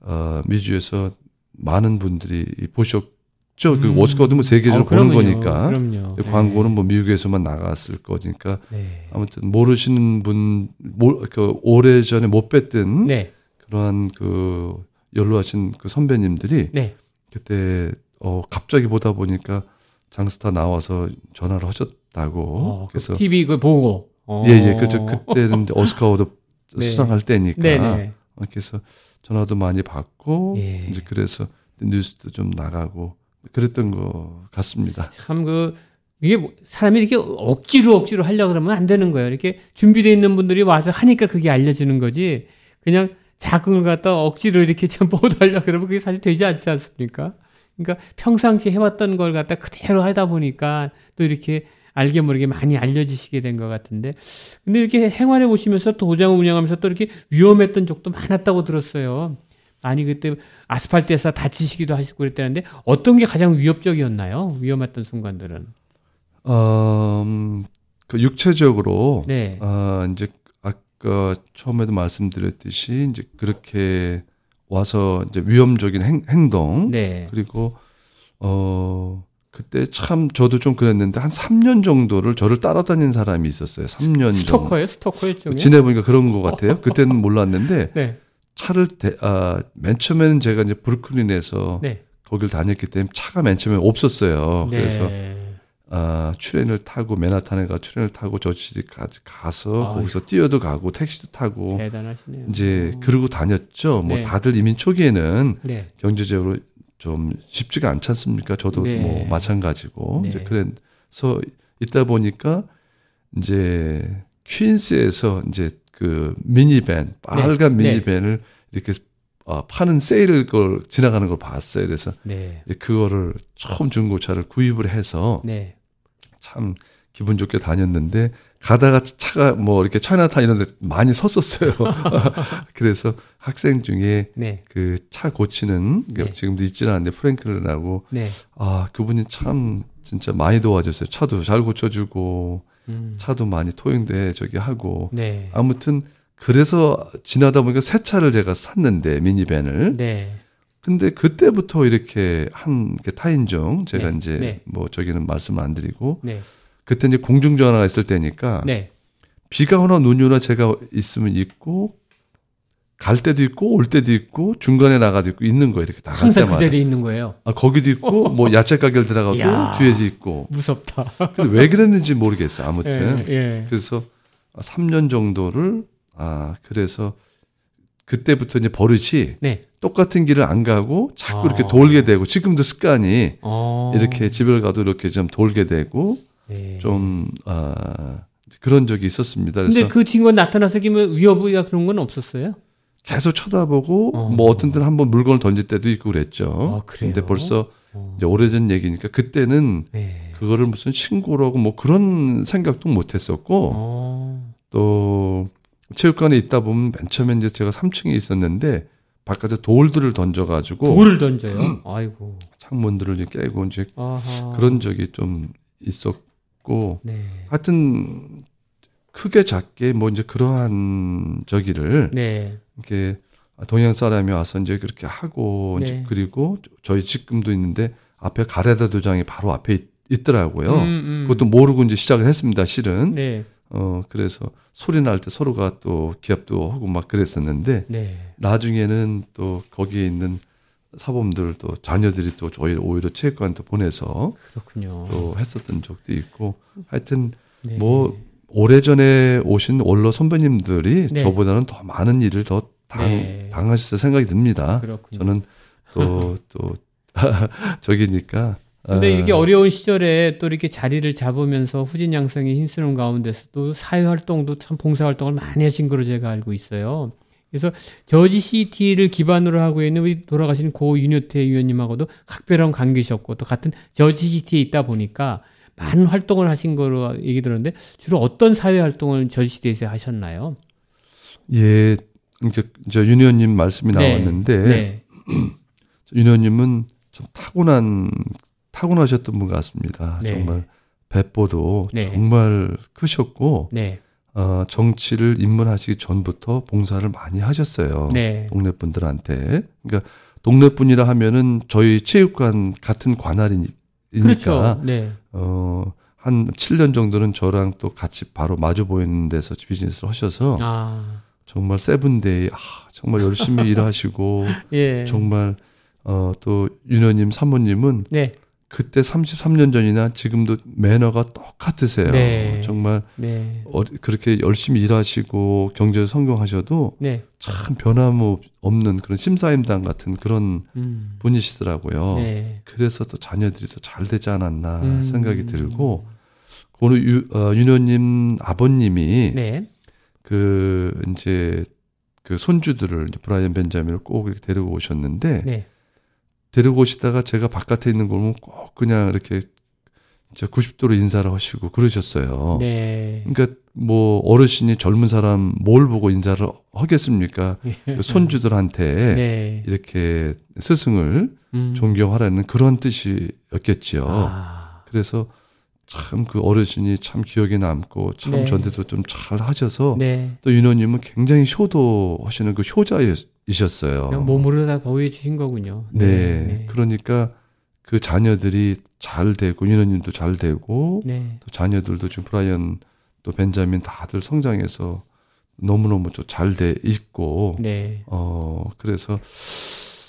어, 미주에서 많은 분들이 보셨죠. 그 음. 오스카도 뭐 세계적으로 어, 보는. 거니까. 그럼요. 그 광고는 뭐 미국에서만 나갔을 거니까 네. 아무튼 모르시는 분, 모, 그 오래 전에 못 뵀던 네. 그러한 그 연로하신 그 선배님들이 네. 그때 어 갑자기 보다 보니까 장스타 나와서 전화를 하셨다고. 어, 그래서 그 TV 그 보고. 어. 예, 예. 그렇죠. 그때는 이제 [LAUGHS] Oscar award 네. 수상할 때니까. 네, 네. 어, 그래서 전화도 많이 받고 예. 이제 그래서 뉴스도 좀 나가고 그랬던 것 같습니다. 참 그 이게 뭐 사람이 이렇게 억지로 억지로 하려고 그러면 안 되는 거예요. 이렇게 준비되어 있는 분들이 와서 하니까 그게 알려지는 거지. 그냥 자극을 갖다 억지로 이렇게 좀 [LAUGHS] 보도하려고 그러면 그게 사실 되지 않지 않습니까? 그러니까 평상시 해왔던 걸 갖다 그대로 하다 보니까 또 이렇게 알게 모르게 많이 알려지시게 된 것 같은데. 근데 이렇게 행활해 보시면서 또 도장을 운영하면서 또 이렇게 위험했던 적도 많았다고 들었어요. 많이 그때 아스팔트에서 다치시기도 하시고 그랬다는데 어떤 게 가장 위협적이었나요? 위험했던 순간들은. 어, 음, 그 육체적으로 네. 아, 이제 아까 처음에도 말씀드렸듯이 이제 그렇게 와서 이제 위험적인 행, 행동 네. 그리고 어 그때 참 저도 좀 그랬는데 한 3년 정도를 저를 따라다닌 사람이 있었어요. 3년 정도. 스토커예요? 스토커 일종의? 지내보니까 그런 것 같아요. [LAUGHS] 그때는 몰랐는데 네. 차를 대, 아, 맨 처음에는 제가 이제 브루클린에서 네. 거길 다녔기 때문에 차가 맨 처음에 없었어요. 네. 그래서 아, train을 타고 맨하탄에 가 train을 타고 저지까지 가서 아이고. 거기서 뛰어도 가고 택시도 타고 대단하시네요. 이제 그러고 다녔죠. 뭐 네. 다들 이민 초기에는 네. 경제적으로 좀 쉽지가 않지 않습니까? 저도 네. 뭐 마찬가지고 네. 이제 그래서 있다 보니까 이제 퀸스에서 이제 그 미니밴 빨간 네. 미니밴을 이렇게 어, 파는 세일을 걸 지나가는 걸 봤어요. 그래서 네. 이제 그거를 처음 중고차를 구입을 해서 네. 참 기분 좋게 다녔는데 가다가 차가 뭐 이렇게 차이나타 이런 데 많이 섰었어요. [LAUGHS] 그래서 학생 중에 네. 그차 고치는 네. 지금도 있지는 않는데 프랭클린하고 네. 아 그분이 참 진짜 많이 도와줬어요. 차도 잘 고쳐주고 음. 차도 많이 토용돼 저기 하고 네. 아무튼 그래서 지나다 보니까 새 차를 제가 샀는데 미니밴을 네. 근데 그때부터 이렇게 한게 타인종 제가 네. 이제 네. 뭐 저기는 말씀 안 드리고 네. 그때 이제 공중 전화가 있을 때니까 네. 비가 오나 눈이 오나 제가 있으면 있고 갈 때도 있고 올 때도 있고 중간에 나가도 있고 있는 거예요 이렇게 나갈 항상 그 때마다 자리에 있는 거예요. 아 거기도 있고 [LAUGHS] 뭐 야채 가게를 들어가도 야. 뒤에도 있고 무섭다. 근데 왜 그랬는지 모르겠어요 아무튼 예. 예. 그래서 3년 정도를 아 그래서 그때부터 이제 버릇이 네. 똑같은 길을 안 가고 자꾸 아. 이렇게 돌게 되고 지금도 습관이 어. 이렇게 집을 가도 이렇게 좀 돌게 되고 네. 좀 아, 그런 적이 있었습니다. 근데 그 친구가 나타나서 기면 위협이나 그런 건 없었어요? 계속 쳐다보고 어. 뭐 어떤 때는 한번 물건을 던질 때도 있고 그랬죠. 아, 그래요? 근데 벌써 어. 이제 오래전 얘기니까 그때는 네. 그거를 무슨 신고라고 뭐 그런 생각도 못 했었고 어. 또 체육관에 있다 보면 맨 처음에 이제 제가 3층에 있었는데 바깥에 돌들을 던져가지고 돌을 던져요. 아이고. 창문들을 이제 깨고 이제 아하. 그런 적이 좀 있었 고 네. 하여튼 크게 작게 뭐 이제 그러한 저기를 네. 이렇게 동양 사람이 와서 이제 그렇게 하고 이제 네. 그리고 저희 직금도 있는데 앞에 가래다 도장이 바로 앞에 있, 있더라고요. 음, 음. 그것도 모르고 이제 시작을 했습니다. 실은 네. 어 그래서 소리 날 때 서로가 또 기합도 하고 막 그랬었는데 네. 나중에는 또 거기에 있는 사범들 또 자녀들이 또 저희 오히려 체육관한테 보내서 그렇군요. 또 했었던 적도 있고 하여튼 네. 뭐 오래전에 오신 원로 선배님들이 네. 저보다는 더 많은 일을 더 당, 네. 당하셨을 생각이 듭니다. 그렇군요. 저는 또, [LAUGHS] 또, [LAUGHS] 저기니까. 근데 아, 이게 어려운 시절에 또 이렇게 자리를 잡으면서 후진 양성에 힘쓰는 가운데서 또 사회 활동도 참 봉사 활동을 많이 하신 거로 제가 알고 있어요. 그래서 저지 시티를 기반으로 하고 있는 우리 돌아가신 고 윤효태 의원님하고도 각별한 관계셨고 또 같은 저지 시티에 있다 보니까 많은 활동을 하신 거로 얘기 들었는데 주로 어떤 사회 활동을 저지 시티에서 하셨나요? 예, 그러니까 저윤 의원님 말씀이 네. 나왔는데, 네. [CLEARS THROAT] 윤 의원님은 좀 타고난, 타고나셨던 분 같습니다. 네. 정말 배포도 네. 정말 크셨고, 네. 어, 정치를 입문하시기 전부터 봉사를 많이 하셨어요. 네. 동네 분들한테. 그러니까 동네 분이라 하면은 저희 체육관 같은 관할이니까 그렇죠. 네. 어, 한 7년 정도는 저랑 또 같이 바로 마주 보이는 데서 비즈니스를 하셔서 아. 정말 seven day 아, 정말 열심히 [LAUGHS] 일하시고 예. 정말 어, 또 윤호님 사모님은 네. 그때 33년 전이나 지금도 매너가 똑같으세요. 네. 정말 네. 어, 그렇게 열심히 일하시고 경제에 성공하셔도 네. 참 변함없는 그런 신사임당 같은 그런 음. 분이시더라고요. 네. 그래서 또 자녀들이 더 잘 되지 않았나 음. 생각이 들고 고노 유, 어, 윤호님 아버님이 네. 그 이제 그 손주들을 이제 브라이언 벤자민을 꼭 이렇게 데리고 오셨는데 네. 데리고 오시다가 제가 바깥에 있는 걸 보면 꼭 그냥 이렇게 진짜 90도로 인사를 하시고 그러셨어요. 네. 그러니까 뭐 어르신이 젊은 사람 뭘 보고 인사를 하겠습니까? 그 손주들한테 네. 이렇게 스승을 음. 존경하라는 그런 뜻이었겠지요. 아. 그래서 참 그 어르신이 참 기억에 남고 참 네. 전대도 좀 잘 하셔서 네. 또 윤호님은 굉장히 효도 하시는 그 효자이셨어요. 몸으로 다 보여 주신 거군요. 네. 그러니까 그 자녀들이 잘 되고 윤호님도 잘 되고 네. 또 자녀들도 지금 브라이언 또 벤자민 다들 성장해서 너무너무 좀잘돼 있고 네. 어 그래서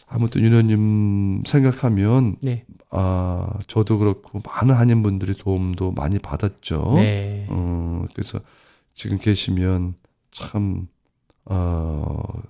아무튼 윤호님 생각하면 네. 아 저도 그렇고 많은 한인분들이 도움도 많이 받았죠. 네. 어 그래서 지금 계시면 참 어,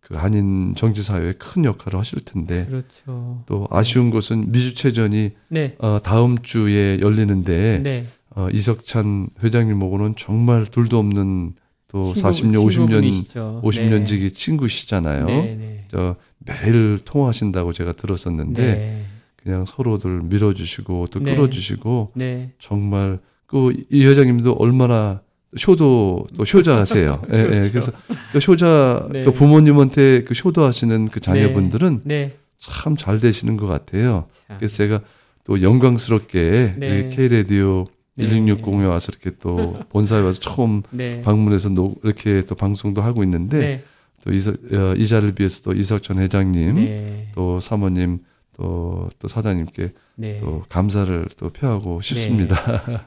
그 한인 정치 사회에 큰 역할을 하실 텐데 그렇죠. 또 아쉬운 것은 미주체전이 네. 어, 다음 주에 열리는데 네. 어, 이석찬 회장님하고는 정말 둘도 없는 또 친구- 40년, 50년, 친구분이시죠. 50년 네. 지기 친구시잖아요. 네. 네. 저 매일 통화하신다고 제가 들었었는데 네. 그냥 서로들 밀어주시고 또 네. 끌어주시고 네. 정말 그이 회장님도 얼마나 효도 또 효자하세요. [LAUGHS] 예, 예. 그렇죠. 그래서 그 효자 네. 그 부모님한테 그 효도하시는 그 자녀분들은 네. 참잘 되시는 것 같아요. 자. 그래서 제가 또 영광스럽게 네. 이 K 라디오 네. 1660에 와서 이렇게 또 본사에 와서 처음 네. 방문해서 노, 이렇게 또 방송도 하고 있는데 네. 또 이서, 어, 이 자리를 위해서 또 이석천 회장님 네. 또 사모님 또, 또 사장님께 네. 또 감사를 또 표하고 싶습니다.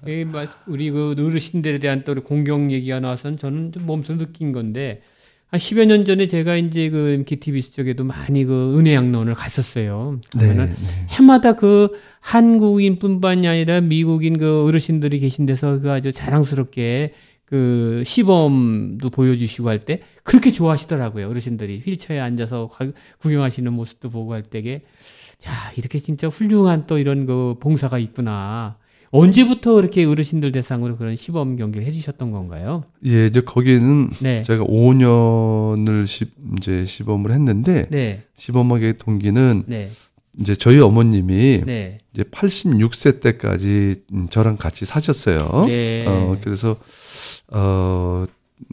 이 마- 우리 그 어르신들에 대한 또 공경 얘기가 나와서는 저는 좀 몸소 느낀 건데 한 10여 년 전에 제가 이제 그 MKTV 쪽에도 많이 그 은혜 양론을 갔었어요. 그러면은 해마다 그 한국인뿐만이 아니라 미국인 그 어르신들이 계신 데서 그 아주 자랑스럽게 그 시범도 보여주시고 할 때 그렇게 좋아하시더라고요. 어르신들이 휠체어에 앉아서 가- 구경하시는 모습도 보고 할 때게 자 이렇게 진짜 훌륭한 또 이런 그 봉사가 있구나. 언제부터 이렇게 어르신들 대상으로 그런 시범 경기를 해주셨던 건가요? 예, 이제 거기는 네, 제가 5년을 시, 이제 시범을 했는데 네, 시범하게 동기는 네, 이제 저희 어머님이 네, 이제 86세 때까지 음, 저랑 같이 사셨어요. 네, 어, 그래서 어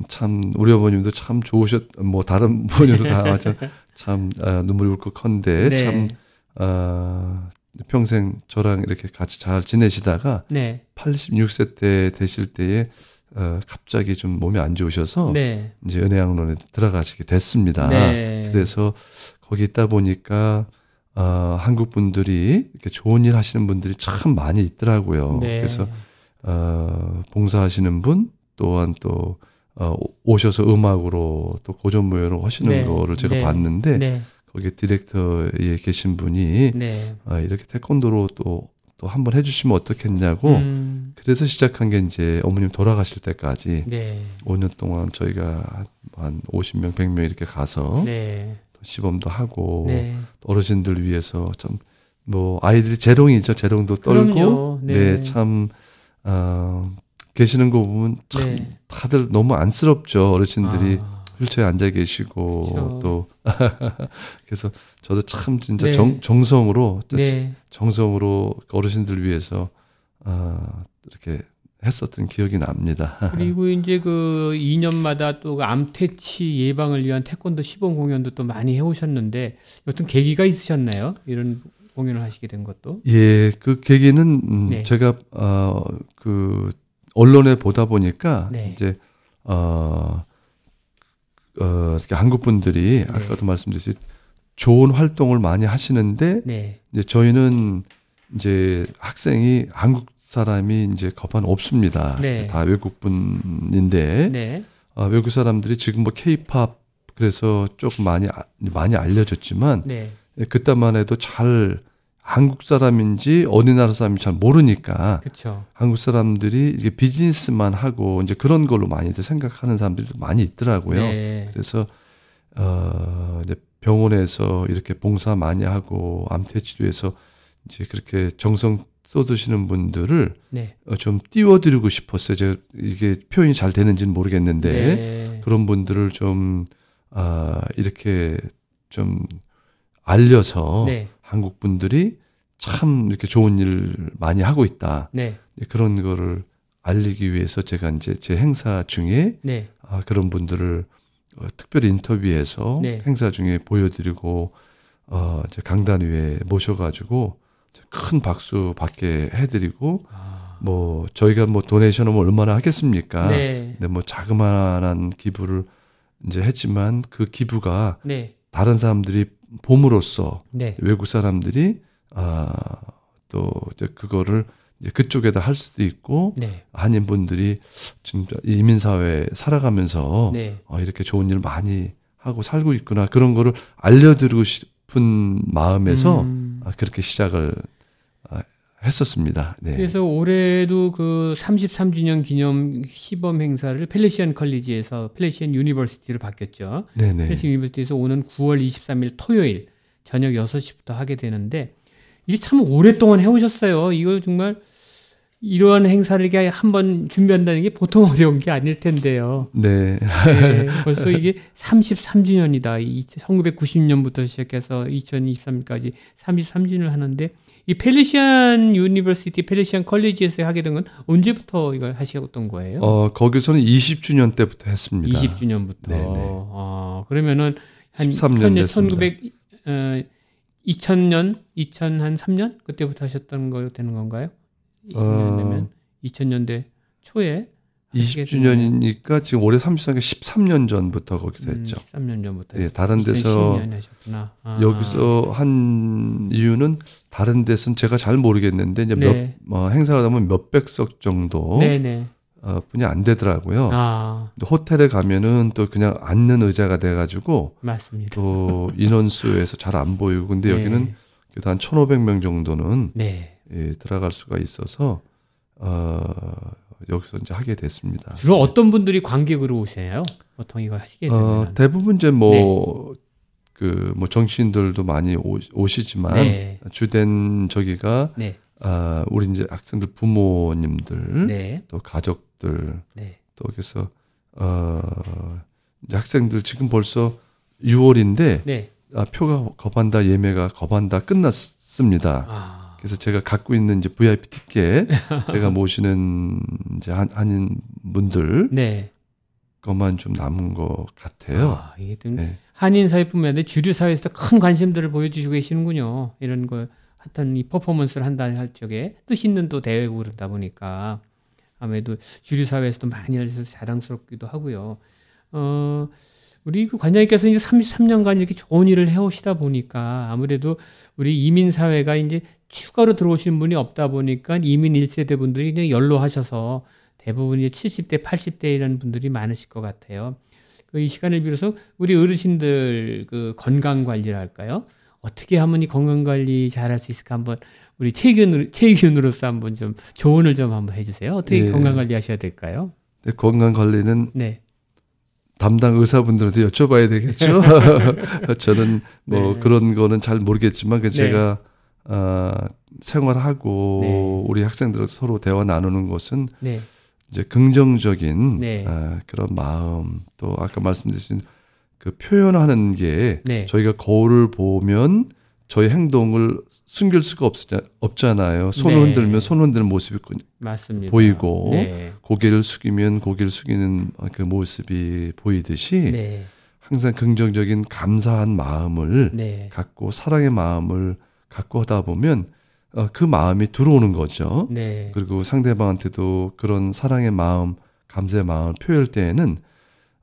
참 우리 어머님도 참 좋으셨 뭐 다른 [LAUGHS] 부모님도 다 마찬 참 아, 눈물이 울컥한데 네. 참 아, 평생 저랑 이렇게 같이 잘 지내시다가 네. 86세 때 되실 때에 어, 갑자기 좀 몸이 안 좋으셔서 네. 이제 은혜양론에 들어가시게 됐습니다. 네. 그래서 거기 있다 보니까 어, 한국 분들이 이렇게 좋은 일 하시는 분들이 참 많이 있더라고요. 네. 그래서 어, 봉사하시는 분 또한 또 어, 오셔서 음악으로 또 고전 무예로 하시는 네. 거를 제가 네. 봤는데 네. 거기 디렉터에 계신 분이 네. 아, 이렇게 태권도로 또 또 한번 해주시면 어떻겠냐고 음, 그래서 시작한 게 이제 어머님 돌아가실 때까지 네. 5년 5년 동안 저희가 한 50명, 100명 이렇게 가서 네. 또 시범도 하고 네. 어르신들 위해서 좀 뭐 아이들이 재롱이죠. 재롱도 떨고 그럼요. 네. 네, 참 어, 계시는 거 보면 참 네. 다들 너무 안쓰럽죠. 어르신들이 아, 휠체어에 앉아 계시고 그렇죠. 또 [LAUGHS] 그래서 저도 참 진짜 네. 정, 정성으로 네. 정성으로 어르신들 위해서 어, 이렇게 했었던 기억이 납니다. 그리고 이제 그 2년마다 또그 암퇴치 예방을 위한 태권도 시범 공연도 또 많이 해오셨는데 어떤 계기가 있으셨나요? 이런 공연을 하시게 된 것도. 예, 그 계기는 음, 네. 제가 어그 언론에 보다 보니까 네. 이제 어, 어 이렇게 한국 분들이 네. 아까도 말씀드렸듯이 좋은 활동을 많이 하시는데 네. 이제 저희는 이제 학생이 한국 사람이 이제 거반 없습니다. 네. 다 외국 분인데 네. 어, 외국 사람들이 지금 뭐 K-팝 그래서 조금 많이 아- 많이 알려졌지만 네. 예, 그때만 해도 잘 한국 사람인지 어느 나라 사람인지 잘 모르니까 그렇죠. 한국 사람들이 이게 비즈니스만 하고 이제 그런 걸로 많이들 생각하는 사람들도 많이 있더라고요. 네. 그래서 어 이제 병원에서 이렇게 봉사 많이 하고 암퇴 치료에서 이제 그렇게 정성 쏟으시는 분들을 네. 어, 좀 띄워드리고 싶었어요. 제가 이게 표현이 잘 되는지는 모르겠는데 네. 그런 분들을 좀 아, 이렇게 좀 알려서 네. 한국 분들이 참 이렇게 좋은 일을 많이 하고 있다. 네. 그런 거를 알리기 위해서 제가 이제 제 행사 중에 네. 아, 그런 분들을 어, 특별히 인터뷰해서 네. 행사 중에 보여드리고 어, 이제 강단 위에 모셔가지고 큰 박수 받게 해드리고 아. 뭐 저희가 뭐 도네이션을 얼마나 하겠습니까? 네. 근데 뭐 자그마한 기부를 이제 했지만 그 기부가 네. 다른 사람들이 봄으로써 네. 외국 사람들이 아 또 이제 그거를 이제 그쪽에다 할 수도 있고 네. 한인 분들이 진짜 이민 사회 살아가면서 네. 어, 이렇게 좋은 일 많이 하고 살고 있구나 그런 거를 알려드리고 싶은 마음에서 음. 아, 그렇게 시작을 아, 했었습니다. 네. 그래서 올해도 그 33주년 기념 시범 행사를 Felician College에서 Felician University로 바뀌었죠. 네네. Felician University에서 오는 9월 23일 토요일 저녁 6시부터 하게 되는데 이게 참 오랫동안 해오셨어요. 이걸 정말 이러한 행사를 이렇게 한 번 준비한다는 게 보통 [LAUGHS] 어려운 게 아닐 텐데요. 네. 네, 벌써 이게 33주년이다. 1990년부터 시작해서 2023년까지 33주년을 하는데 이 Felician University Felician College에서 하게 된 건 언제부터 이걸 하셨던 거예요? 어, 거기서는 20주년 때부터 했습니다. 20주년부터. 네, 네. 어, 그러면은 한 13년 1900 어, 2000년, 2003년 그때부터 하셨던 거 되는 건가요? 20년 어. 되면 2000년대 초에 20주년이니까 지금 올해 33개 13년 전부터 거기서 했죠. 13년 전부터. 예, 다른 데서 2010년에 하셨구나. 아. 여기서 한 이유는 다른 데서는 제가 잘 모르겠는데 이제 네. 몇 어, 행사를 하면 몇백 석 정도 네 네. 어, 분이 안 되더라고요. 아 호텔에 가면은 또 그냥 앉는 의자가 돼가지고 맞습니다. 또 인원수에서 잘 안 보이고 근데 [LAUGHS] 네. 여기는 그래도 한 1,500명 정도는 네. 예, 들어갈 수가 있어서 어, 여기서 이제 하게 됐습니다. 주로 어떤 분들이 관객으로 오세요? 보통 이거 하시게 되면. 어, 대부분 이제 뭐그뭐 정치인들도 많이 오, 오시지만 네. 주된 저기가 네. 아, 우리 이제 학생들 부모님들 네. 또 가족들 네. 또 여기서 어 이제 학생들 지금 벌써 6월인데 네. 아, 표가 거반다 예매가 거반다 끝났습니다. 아. 그래서 제가 갖고 있는 이제 VIP 티켓 [LAUGHS] 제가 모시는 이제 한, 한인 분들 네. 것만 좀 남은 것 같아요. 아, 이게 좀 네. 한인 사회뿐만 아니라 주류 사회에서도 큰 관심들을 보여주시고 계시는군요. 이런 거 하여튼 이 퍼포먼스를 한다는 할 적에 뜻 있는 또 대회고 그러다 보니까 아무래도 주류 사회에서도 많이 알려서 자랑스럽기도 하고요. 어, 우리 그 관장님께서 이제 33년간 이렇게 좋은 일을 해오시다 보니까 아무래도 우리 이민 사회가 이제 추가로 들어오시는 분이 없다 보니까 이민 1세대 분들이 그냥 연로하셔서 대부분 이제 70대, 80대 이런 분들이 많으실 것 같아요. 그 이 시간을 빌어서 우리 어르신들 그 건강 관리를 할까요? 어떻게 하면 이 건강 관리 잘할 수 있을까 한번 우리 최균으로 최균으로서 한번 좀 조언을 좀 한번 해주세요. 어떻게 예. 건강 관리 하셔야 될까요? 근데 건강 관리는 네, 담당 의사분들한테 여쭤봐야 되겠죠. [LAUGHS] 저는 뭐 네. 그런 거는 잘 모르겠지만 그 네. 제가 어, 생활하고 네. 우리 학생들 서로 대화 나누는 것은 네, 이제 긍정적인 네. 아, 그런 마음 또 아까 말씀드린 그 표현하는 게 네. 저희가 거울을 보면 저희 행동을 숨길 수가 없, 없잖아요. 손을 네. 흔들면 손 흔드는 모습이 맞습니다. 보이고 네, 고개를 숙이면 고개를 숙이는 그 모습이 보이듯이 네, 항상 긍정적인 감사한 마음을 네, 갖고 사랑의 마음을 갖고 하다 보면 어, 그 마음이 들어오는 거죠. 네, 그리고 상대방한테도 그런 사랑의 마음, 감사의 마음을 표할 때에는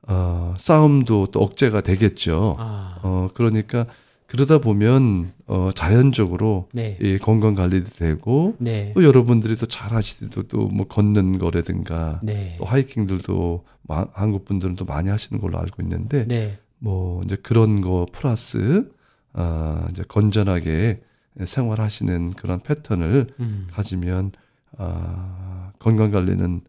어, 싸움도 또 억제가 되겠죠. 아, 어, 그러니까 그러다 보면 어, 자연적으로 네, 이 건강 관리도 되고 네, 또 여러분들이 또 잘 하시도 또뭐 걷는 거라든가 네, 또 하이킹들도 마- 한국 분들은 또 많이 하시는 걸로 알고 있는데 네, 뭐 이제 그런 거 플러스 아 이제 건전하게 생활하시는 그런 패턴을 음, 가지면 아 건강 관리는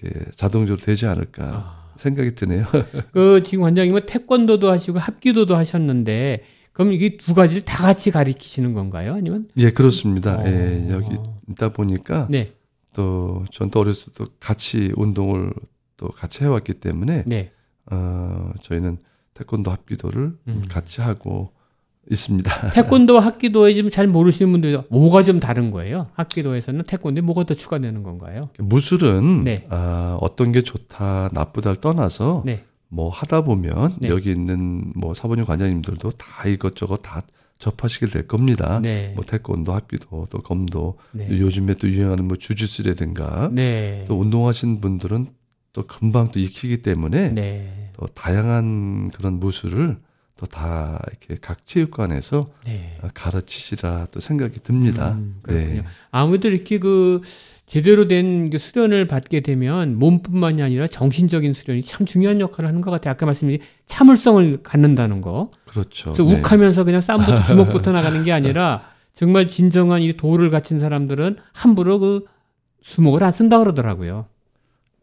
이렇게 자동적으로 되지 않을까 아. 생각이 드네요. 그 지금 관장님은 태권도도 하시고 합기도도 하셨는데 그럼 이게 두 가지를 다 같이 가리키시는 건가요? 아니면 예, 그렇습니다. 어. 예, 여기 있다 보니까 네, 또 전 또 어렸을 때 같이 운동을 또 같이 해왔기 때문에 네, 어, 저희는 태권도 합기도를 음. 같이 하고 있습니다. [LAUGHS] 태권도와 합기도에 좀잘 모르시는 분들 뭐가 좀 다른 거예요? 합기도에서는 태권도에 뭐가 더 추가되는 건가요? 무술은 네. 아, 어떤 게 좋다 나쁘다를 떠나서 네, 뭐 하다 보면 네. 여기 있는 뭐 사모님 관장님들도 다 이것저것 다 접하시게 될 겁니다. 네, 뭐 태권도, 합기도, 또 검도, 네, 요즘에 또 유행하는 뭐 주짓수라든가 네, 또 운동하신 분들은 또 금방 또 익히기 때문에 네, 또 다양한 그런 무술을 또 다 이렇게 각 체육관에서 네. 가르치시라 또 생각이 듭니다. 음. 네. 아무래도 이렇게 그 제대로 된그 수련을 받게 되면 몸뿐만이 아니라 정신적인 수련이 참 중요한 역할을 하는 것 같아요. 아까 말씀드린 참을성을 갖는다는 거. 그렇죠. 그래서 네. 욱하면서 그냥 쌈부터 주먹부터 [LAUGHS] 나가는 게 아니라 정말 진정한 이 도를 갖춘 사람들은 함부로 그 수목을 안 쓴다 그러더라고요.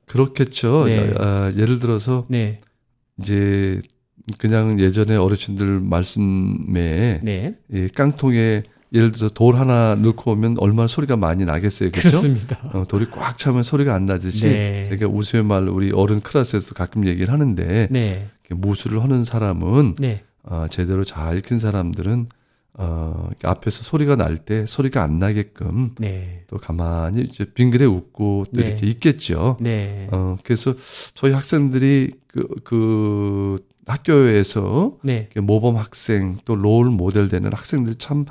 그렇겠죠. 네. 아, 예를 들어서 네, 이제 그냥 예전에 어르신들 말씀에 네, 이 깡통에 예를 들어서 돌 하나 넣고 오면 얼마나 소리가 많이 나겠어요. 그렇죠? 그렇습니다. 어, 돌이 꽉 차면 소리가 안 나듯이 네. 제가 우스의 말 우리 어른 클래스에서 가끔 얘기를 하는데 네, 무술을 하는 사람은 네, 어, 제대로 잘 익힌 사람들은 어, 앞에서 소리가 날 때 소리가 안 나게끔 네, 또 가만히 이제 빙그레 웃고 또 네. 이렇게 있겠죠. 네, 어, 그래서 저희 학생들이 그, 그 학교에서 네, 모범 학생 또 롤 모델 되는 학생들이 참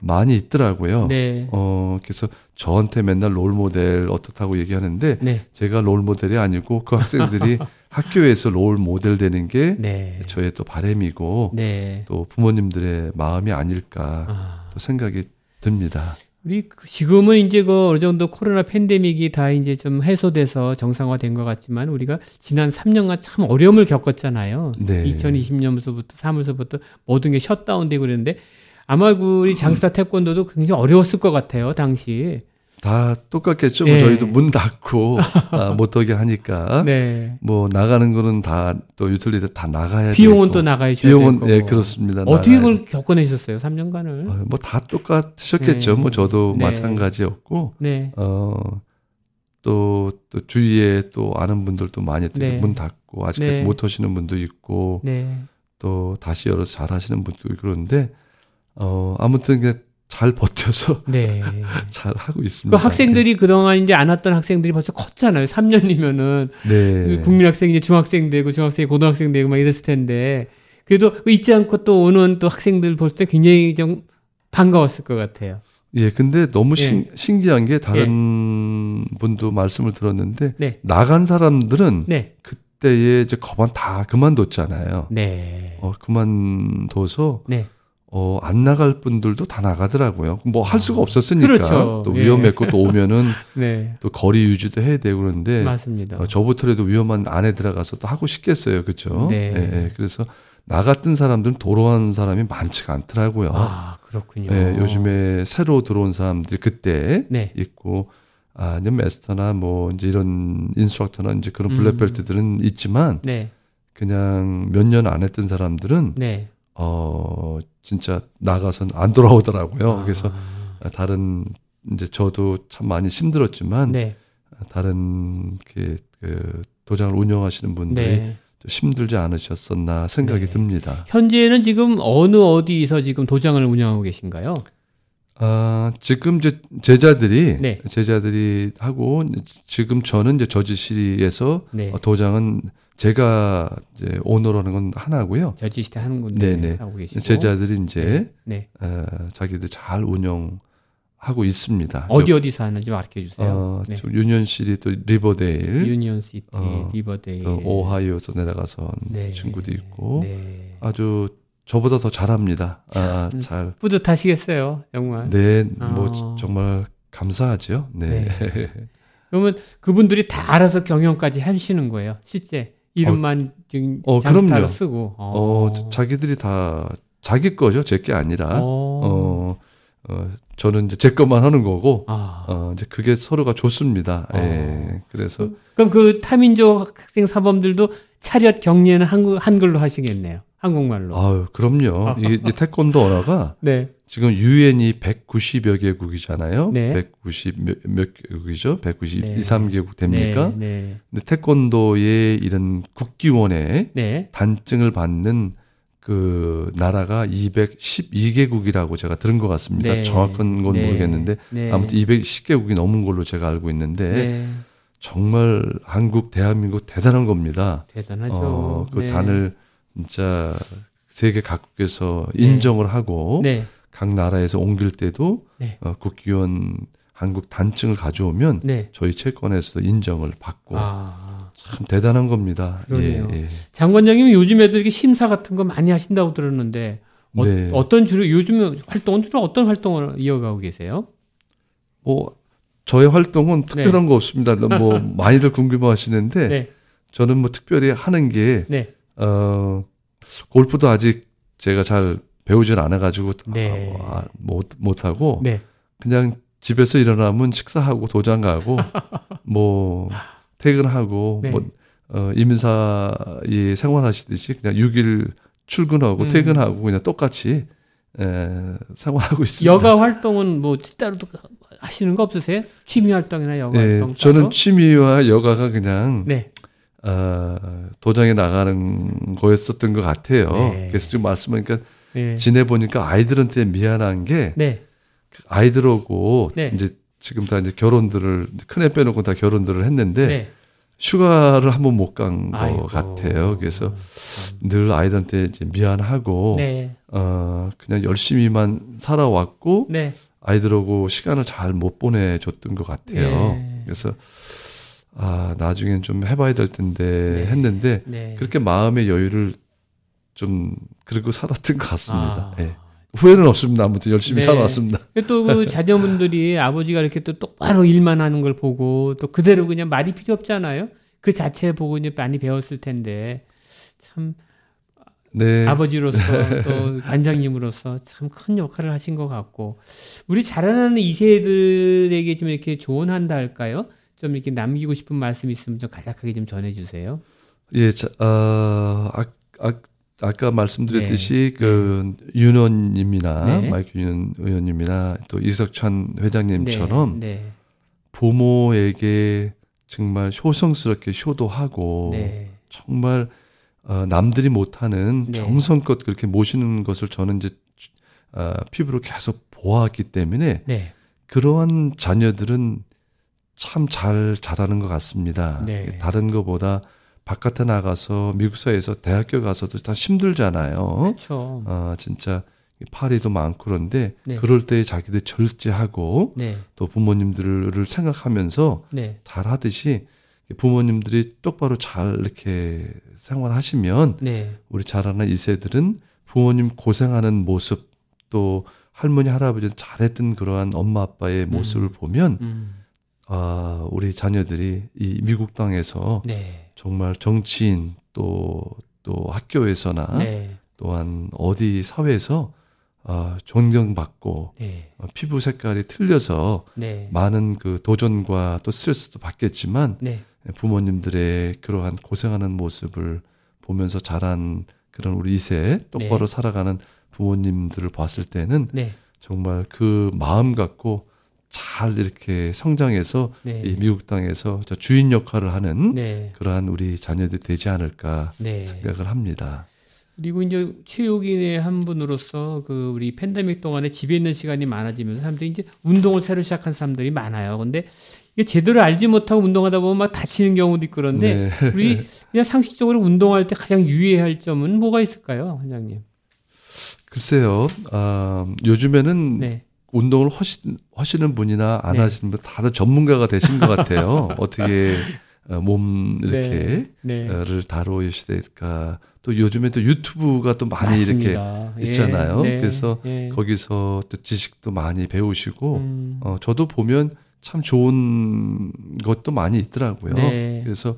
많이 있더라고요. 네, 어, 그래서 저한테 맨날 롤 모델 어떻다고 얘기하는데 네, 제가 롤 모델이 아니고 그 학생들이 [LAUGHS] 학교에서 롤 모델 되는 게 네, 저의 또 바람이고 네. 또 부모님들의 마음이 아닐까 아. 또 생각이 듭니다. 우리 그 지금은 이제 그 어느 정도 코로나 팬데믹이 다 이제 좀 해소돼서 정상화된 것 같지만 우리가 지난 3년간 참 어려움을 겪었잖아요. 네. 2020년부터 3월서부터 모든 게 셧다운되고 그랬는데 아마 그 우리 장스타 태권도도 굉장히 어려웠을 것 같아요 당시. 다 똑같겠죠. 네. 뭐 저희도 문 닫고 아, [LAUGHS] 못 오게 하니까 네. 뭐 나가는 거는 다 또 유틸리티 다 나가야 비용은 되고. 또 나가야 비용은. 예 그렇습니다. 어떻게 그걸 겪어내셨어요 3년간을? 뭐다 똑같으셨겠죠. 네. 뭐 저도 네. 마찬가지였고 네. 어또 또 주위에 또 아는 분들도 많이. 문 닫고 아직 네. 못 오시는 분도 있고 네. 또 다시 열어서 잘 하시는 분도 있고 그런데 어 아무튼 잘 버텨서 [LAUGHS] 네. 잘 하고 그 있습니다. 학생들이 그동안 이제 안 왔던 학생들이 벌써 컸잖아요. 3년이면은 네. 국민학생 이 제 중학생 되고 중학생이 고등학생 되고 막 이랬을 텐데 그래도 잊지 않고 또 오는 또 학생들 볼 때 굉장히 좀 반가웠을 것 같아요. 예, 근데 너무 예. 신, 신기한 게 다른 분도 말씀을 들었는데 네. 나간 사람들은 네. 그때에 이제 거반 다 그만뒀잖아요. 네. 어, 그만둬서 네. 어, 안 나갈 분들도 다 나가더라고요. 뭐 할 수가 없었으니까 그렇죠. 또 예. 위험했고 또 오면은 [LAUGHS] 네. 또 거리 유지도 해야 되고 그런데 맞습니다. 어, 저부터라도 위험한 안에 들어가서 또 하고 싶겠어요, 그렇죠? 네. 예, 예. 그래서 나갔던 사람들은 도로한 사람이 많지가 않더라고요. 아, 그렇군요. 예, 요즘에 새로 들어온 사람들이 그때 네. 있고 아, 이제 마스터나 뭐 이제 이런 인스트럭터나 이제 그런 음. 블랙벨트들은 있지만 네. 그냥 몇 년 안 했던 사람들은 네. 어 진짜 나가서는 안 돌아오더라고요. 그래서 아, 다른 이제 저도 참 많이 힘들었지만 네. 다른 그, 그 도장을 운영하시는 분들이 네. 좀 힘들지 않으셨었나 생각이 네. 듭니다. 현재는 지금 어느 어디서 지금 도장을 운영하고 계신가요? 아, 지금 이제 제자들이 네. 제자들이 하고 지금 저는 이제 저지시티에서 네. 어, 도장은 제가 이제 오너라는 건 하나고요. 저지시티에 한 군데 네네. 하고 계시고 제자들이 이제 네. 어, 자기들 잘 운영 하고 있습니다. 어디 어디서 하는지 알려 주세요. 어, 네. 좀 유니언시티 또 리버데일, 유니온 시티, 어, 리버데일, 또 오하이오에서 내려가서 온 네. 친구도 있고 네. 아주 저보다 더 잘합니다. 아, 음. 잘. 뿌듯하시겠어요, 정말. 네, 뭐 어. 정말 감사하죠. 네. [LAUGHS] 그러면 그분들이 다 알아서 경영까지 하시는 거예요, 실제 이름만 지금 어, 그럼요. 쓰고. 어, 자- 자기들이 다 자기 거죠. 제 게 아니라. 어. 어, 어, 저는 이제 제 것만 하는 거고, 아. 어, 이제 그게 서로가 좋습니다. 어. 예. 그래서, 그럼 그 타민족 학생 사범들도 차렷 경례는 한글, 한글로 하시겠네요. 한국말로. 아유, 그럼요. 이게 [LAUGHS] 이제 태권도 언어가 네. 지금 유엔이 190여 개국이잖아요. 네. 190 몇, 몇 개국이죠? 192, 네. 3개국 됩니까? 네. 네. 근데 태권도의 이런 국기원에 네. 단증을 받는 그 나라가 212개국이라고 제가 들은 것 같습니다. 네. 정확한 건 네. 모르겠는데 네. 아무튼 210개국이 넘은 걸로 제가 알고 있는데 네. 정말 한국 대한민국 대단한 겁니다. 대단하죠. 어, 그 네. 단을 진짜 세계 각국에서 인정을 하고 네. 각 나라에서 옮길 때도 네. 어, 국기원 한국 단증을 가져오면 네. 저희 채권에서도 인정을 받고 아. 참 대단한 겁니다. 그러네요. 예, 예. 장관장님이 요즘 애들 이 심사 같은 거 많이 하신다고 들었는데 어, 네. 어떤 주로 요즘 활동은 주로 어떤 활동을 이어가고 계세요? 뭐 저의 활동은 특별한 거 없습니다. 뭐 [LAUGHS] 많이들 궁금해하시는데 네. 저는 뭐 특별히 하는 게 네. 어, 골프도 아직 제가 잘 배우질 않아가지고 네. 아, 못 못하고 네. 그냥 집에서 일어나면 식사하고 도장 가고 [LAUGHS] 뭐 퇴근하고 네. 뭐 어, 이민사에 생활하시듯이 그냥 6일 출근하고 음. 퇴근하고 그냥 똑같이 에, 생활하고 있습니다. 여가 활동은 뭐 따로 또 하시는 거 없으세요? 취미 활동이나 여가 네, 활동? 저는 따로? 취미와 여가가 그냥 네. 어, 도장에 나가는 거였었던 것 같아요. 네. 그래서 지금 말씀하니까 네. 지내보니까 아이들한테 미안한 게 네. 아이들하고 네. 이제 지금 다 이제 결혼들을 큰애 빼놓고 다 결혼들을 했는데 네. 휴가를 한 번 못 간 것. 같아요. 그래서 늘 아이들한테 이제 미안하고 네. 어 그냥 열심히만 살아왔고 네. 아이들하고 시간을 잘 못 보내줬던 것 같아요. 예. 그래서 아 나중엔 좀 해봐야 될 텐데 네. 했는데 네. 그렇게 마음의 여유를 좀 그리고 살았던 것 같습니다. 아. 예. 후회는 없습니다. 아무튼 열심히 네. 살아왔습니다. 또 그 [LAUGHS] 자녀분들이 아버지가 이렇게 또 똑바로 일만 하는 걸 보고 또 그대로 그냥 말이 필요 없잖아요. 그 자체 보고 이제 많이 배웠을 텐데 참 네. 아버지로서 [LAUGHS] 또 관장님으로서 참 큰 역할을 하신 것 같고 우리 자라나는 이 세들에게 좀 이렇게 조언한다 할까요? 좀 이렇게 남기고 싶은 말씀 있으면 좀 간략하게 좀 전해주세요. 예, 자, 어, 아, 아, 아까 말씀드렸듯이 네. 그 윤원님이나 네. 마이크 윤 의원님이나 또 이석천 회장님처럼 네, 부모에게 정말 효성스럽게 효도하고 네, 정말 어, 남들이 못하는 네. 정성껏 그렇게 모시는 것을 저는 이제 어, 피부로 계속 보았기 때문에 네. 그러한 자녀들은 참잘 자라는 것 같습니다. 네. 다른 것보다 바깥에 나가서 미국 사회에서 대학교 가서도 다 힘들잖아요. 그렇죠. 어, 진짜 파리도 많고 그런데 네. 그럴 때 자기들 절제하고 네. 또 부모님들을 생각하면서 네. 잘 하듯이 부모님들이 똑바로 잘 이렇게 생활하시면 네. 우리 자라는 이세들은 부모님 고생하는 모습 또 할머니 할아버지 잘했던 그러한 엄마 아빠의 모습을 보면 음. 아 우리 자녀들이 이 미국 땅에서 네. 정말 정치인 또 또 학교에서나 네. 또한 어디 사회에서 아 존경받고 네. 어, 피부 색깔이 틀려서 네. 많은 그 도전과 또 스트레스도 받겠지만 네. 부모님들의 그러한 고생하는 모습을 보면서 자란 그런 우리 이세 똑바로 네. 살아가는 부모님들을 봤을 때는 네. 정말 그 마음 갖고 잘 이렇게 성장해서 네. 이 미국 땅에서 저 주인 역할을 하는 네. 그러한 우리 자녀들이 되지 않을까 네. 생각을 합니다. 그리고 이제 체육인의 한 분으로서 그 우리 팬데믹 동안에 집에 있는 시간이 많아지면서 사람들이 이제 운동을 새로 시작한 사람들이 많아요. 근데 이게 제대로 알지 못하고 운동하다 보면 막 다치는 경우도 있고 그런데 네. [LAUGHS] 우리 그냥 상식적으로 운동할 때 가장 유의해야 할 점은 뭐가 있을까요, 원장님? 글쎄요, 아, 요즘에는 네. 운동을 하시, 하시는 분이나 안 네. 하시는 분 다들 전문가가 되신 것 같아요. [LAUGHS] 어떻게 어, 몸 이렇게 네. 를 다루셔야 될까. 또 요즘에 또 유튜브가 또 많이 이렇게 맞습니다. 예. 있잖아요. 네. 그래서 예. 거기서 또 지식도 많이 배우시고 음. 어, 저도 보면 참 좋은 것도 많이 있더라고요. 네. 그래서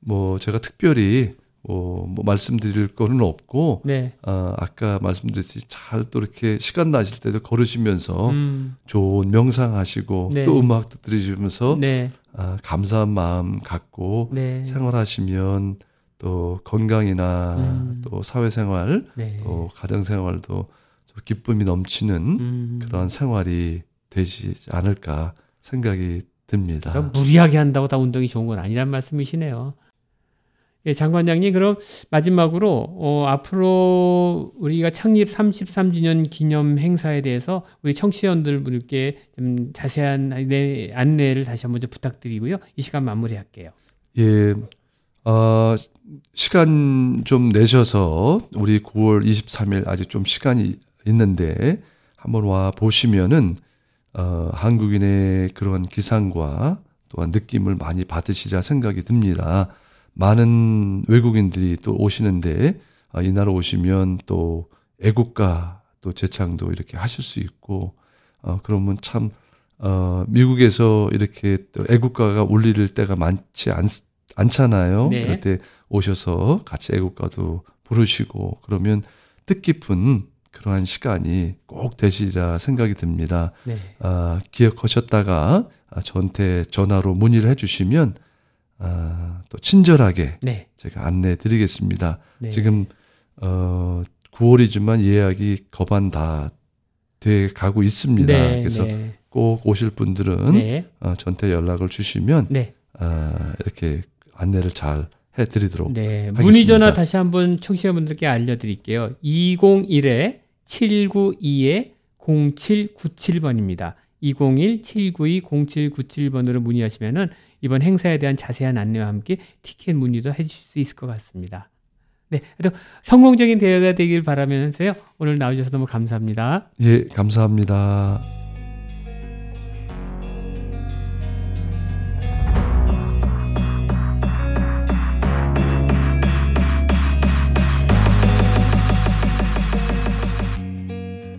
뭐 제가 특별히 뭐, 뭐 말씀드릴 거는 없고 네. 어, 아까 말씀드렸듯이 잘 또 이렇게 시간 나실 때도 걸으시면서 음. 좋은 명상하시고 네. 또 음악도 들으시면서 네. 아, 감사한 마음 갖고 네. 생활하시면 또 건강이나 음. 또 사회생활 네. 또 가정생활도 좀 기쁨이 넘치는 음. 그런 생활이 되지 않을까 생각이 듭니다. 그러니까 무리하게 한다고 다 운동이 좋은 건 아니란 말씀이시네요. 예, 장관장님, 그럼 마지막으로, 어, 앞으로 우리가 창립 33주년 기념 행사에 대해서 우리 청취자분들께 좀 자세한 안내, 안내를 다시 한번 좀 부탁드리고요. 이 시간 마무리할게요. 예, 어, 시간 좀 내셔서 우리 9월 23일 아직 좀 시간이 있는데 한번 와 보시면은 어, 한국인의 그런 기상과 또한 느낌을 많이 받으시리라 생각이 듭니다. 많은 외국인들이 또 오시는데 아, 이 나라 오시면 또 애국가 또 제창도 이렇게 하실 수 있고 어, 그러면 참 어, 미국에서 이렇게 또 애국가가 울릴 때가 많지 않, 않잖아요. 네. 그럴 때 오셔서 같이 애국가도 부르시고 그러면 뜻깊은 그러한 시간이 꼭 되시리라 생각이 듭니다. 네. 아, 기억하셨다가 아, 저한테 전화로 문의를 해주시면 아, 또 친절하게 네. 제가 안내해 드리겠습니다. 네. 지금 어 9월이지만 예약이 거반 다 돼 가고 있습니다. 네. 그래서 네. 꼭 오실 분들은 네. 어, 저한테 연락을 주시면 네. 아, 이렇게 안내를 잘 해드리도록 네. 하겠습니다. 문의 전화 다시 한번 청취자분들께 알려드릴게요. 201에 792에 0797번입니다. 201-792-0797번으로 문의하시면은 이번 행사에 대한 자세한 안내와 함께 티켓 문의도 해주실 수 있을 것 같습니다. 네, 또 성공적인 대회가 되길 바라면서요. 오늘 나와주셔서 너무 감사합니다. 예, 감사합니다.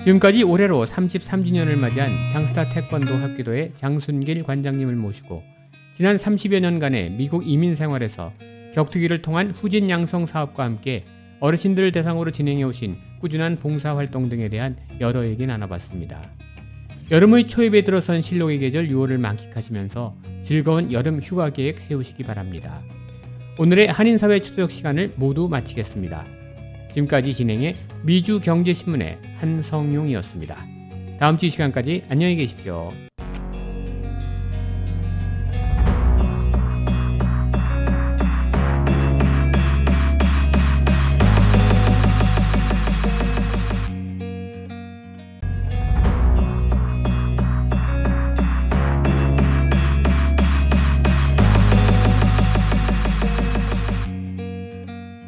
지금까지 올해로 33주년을 맞이한 장스타 태권도 학교도의 장순길 관장님을 모시고 지난 30여 년간의 미국 이민 생활에서 격투기를 통한 후진 양성 사업과 함께 어르신들을 대상으로 진행해 오신 꾸준한 봉사 활동 등에 대한 여러 얘기 나눠봤습니다. 여름의 초입에 들어선 실록의 계절 6월을 만끽하시면서 즐거운 여름 휴가 계획 세우시기 바랍니다. 오늘의 한인사회 추석 시간을 모두 마치겠습니다. 지금까지 진행해 미주경제신문의 한성용이었습니다. 다음 주 이 시간까지 안녕히 계십시오.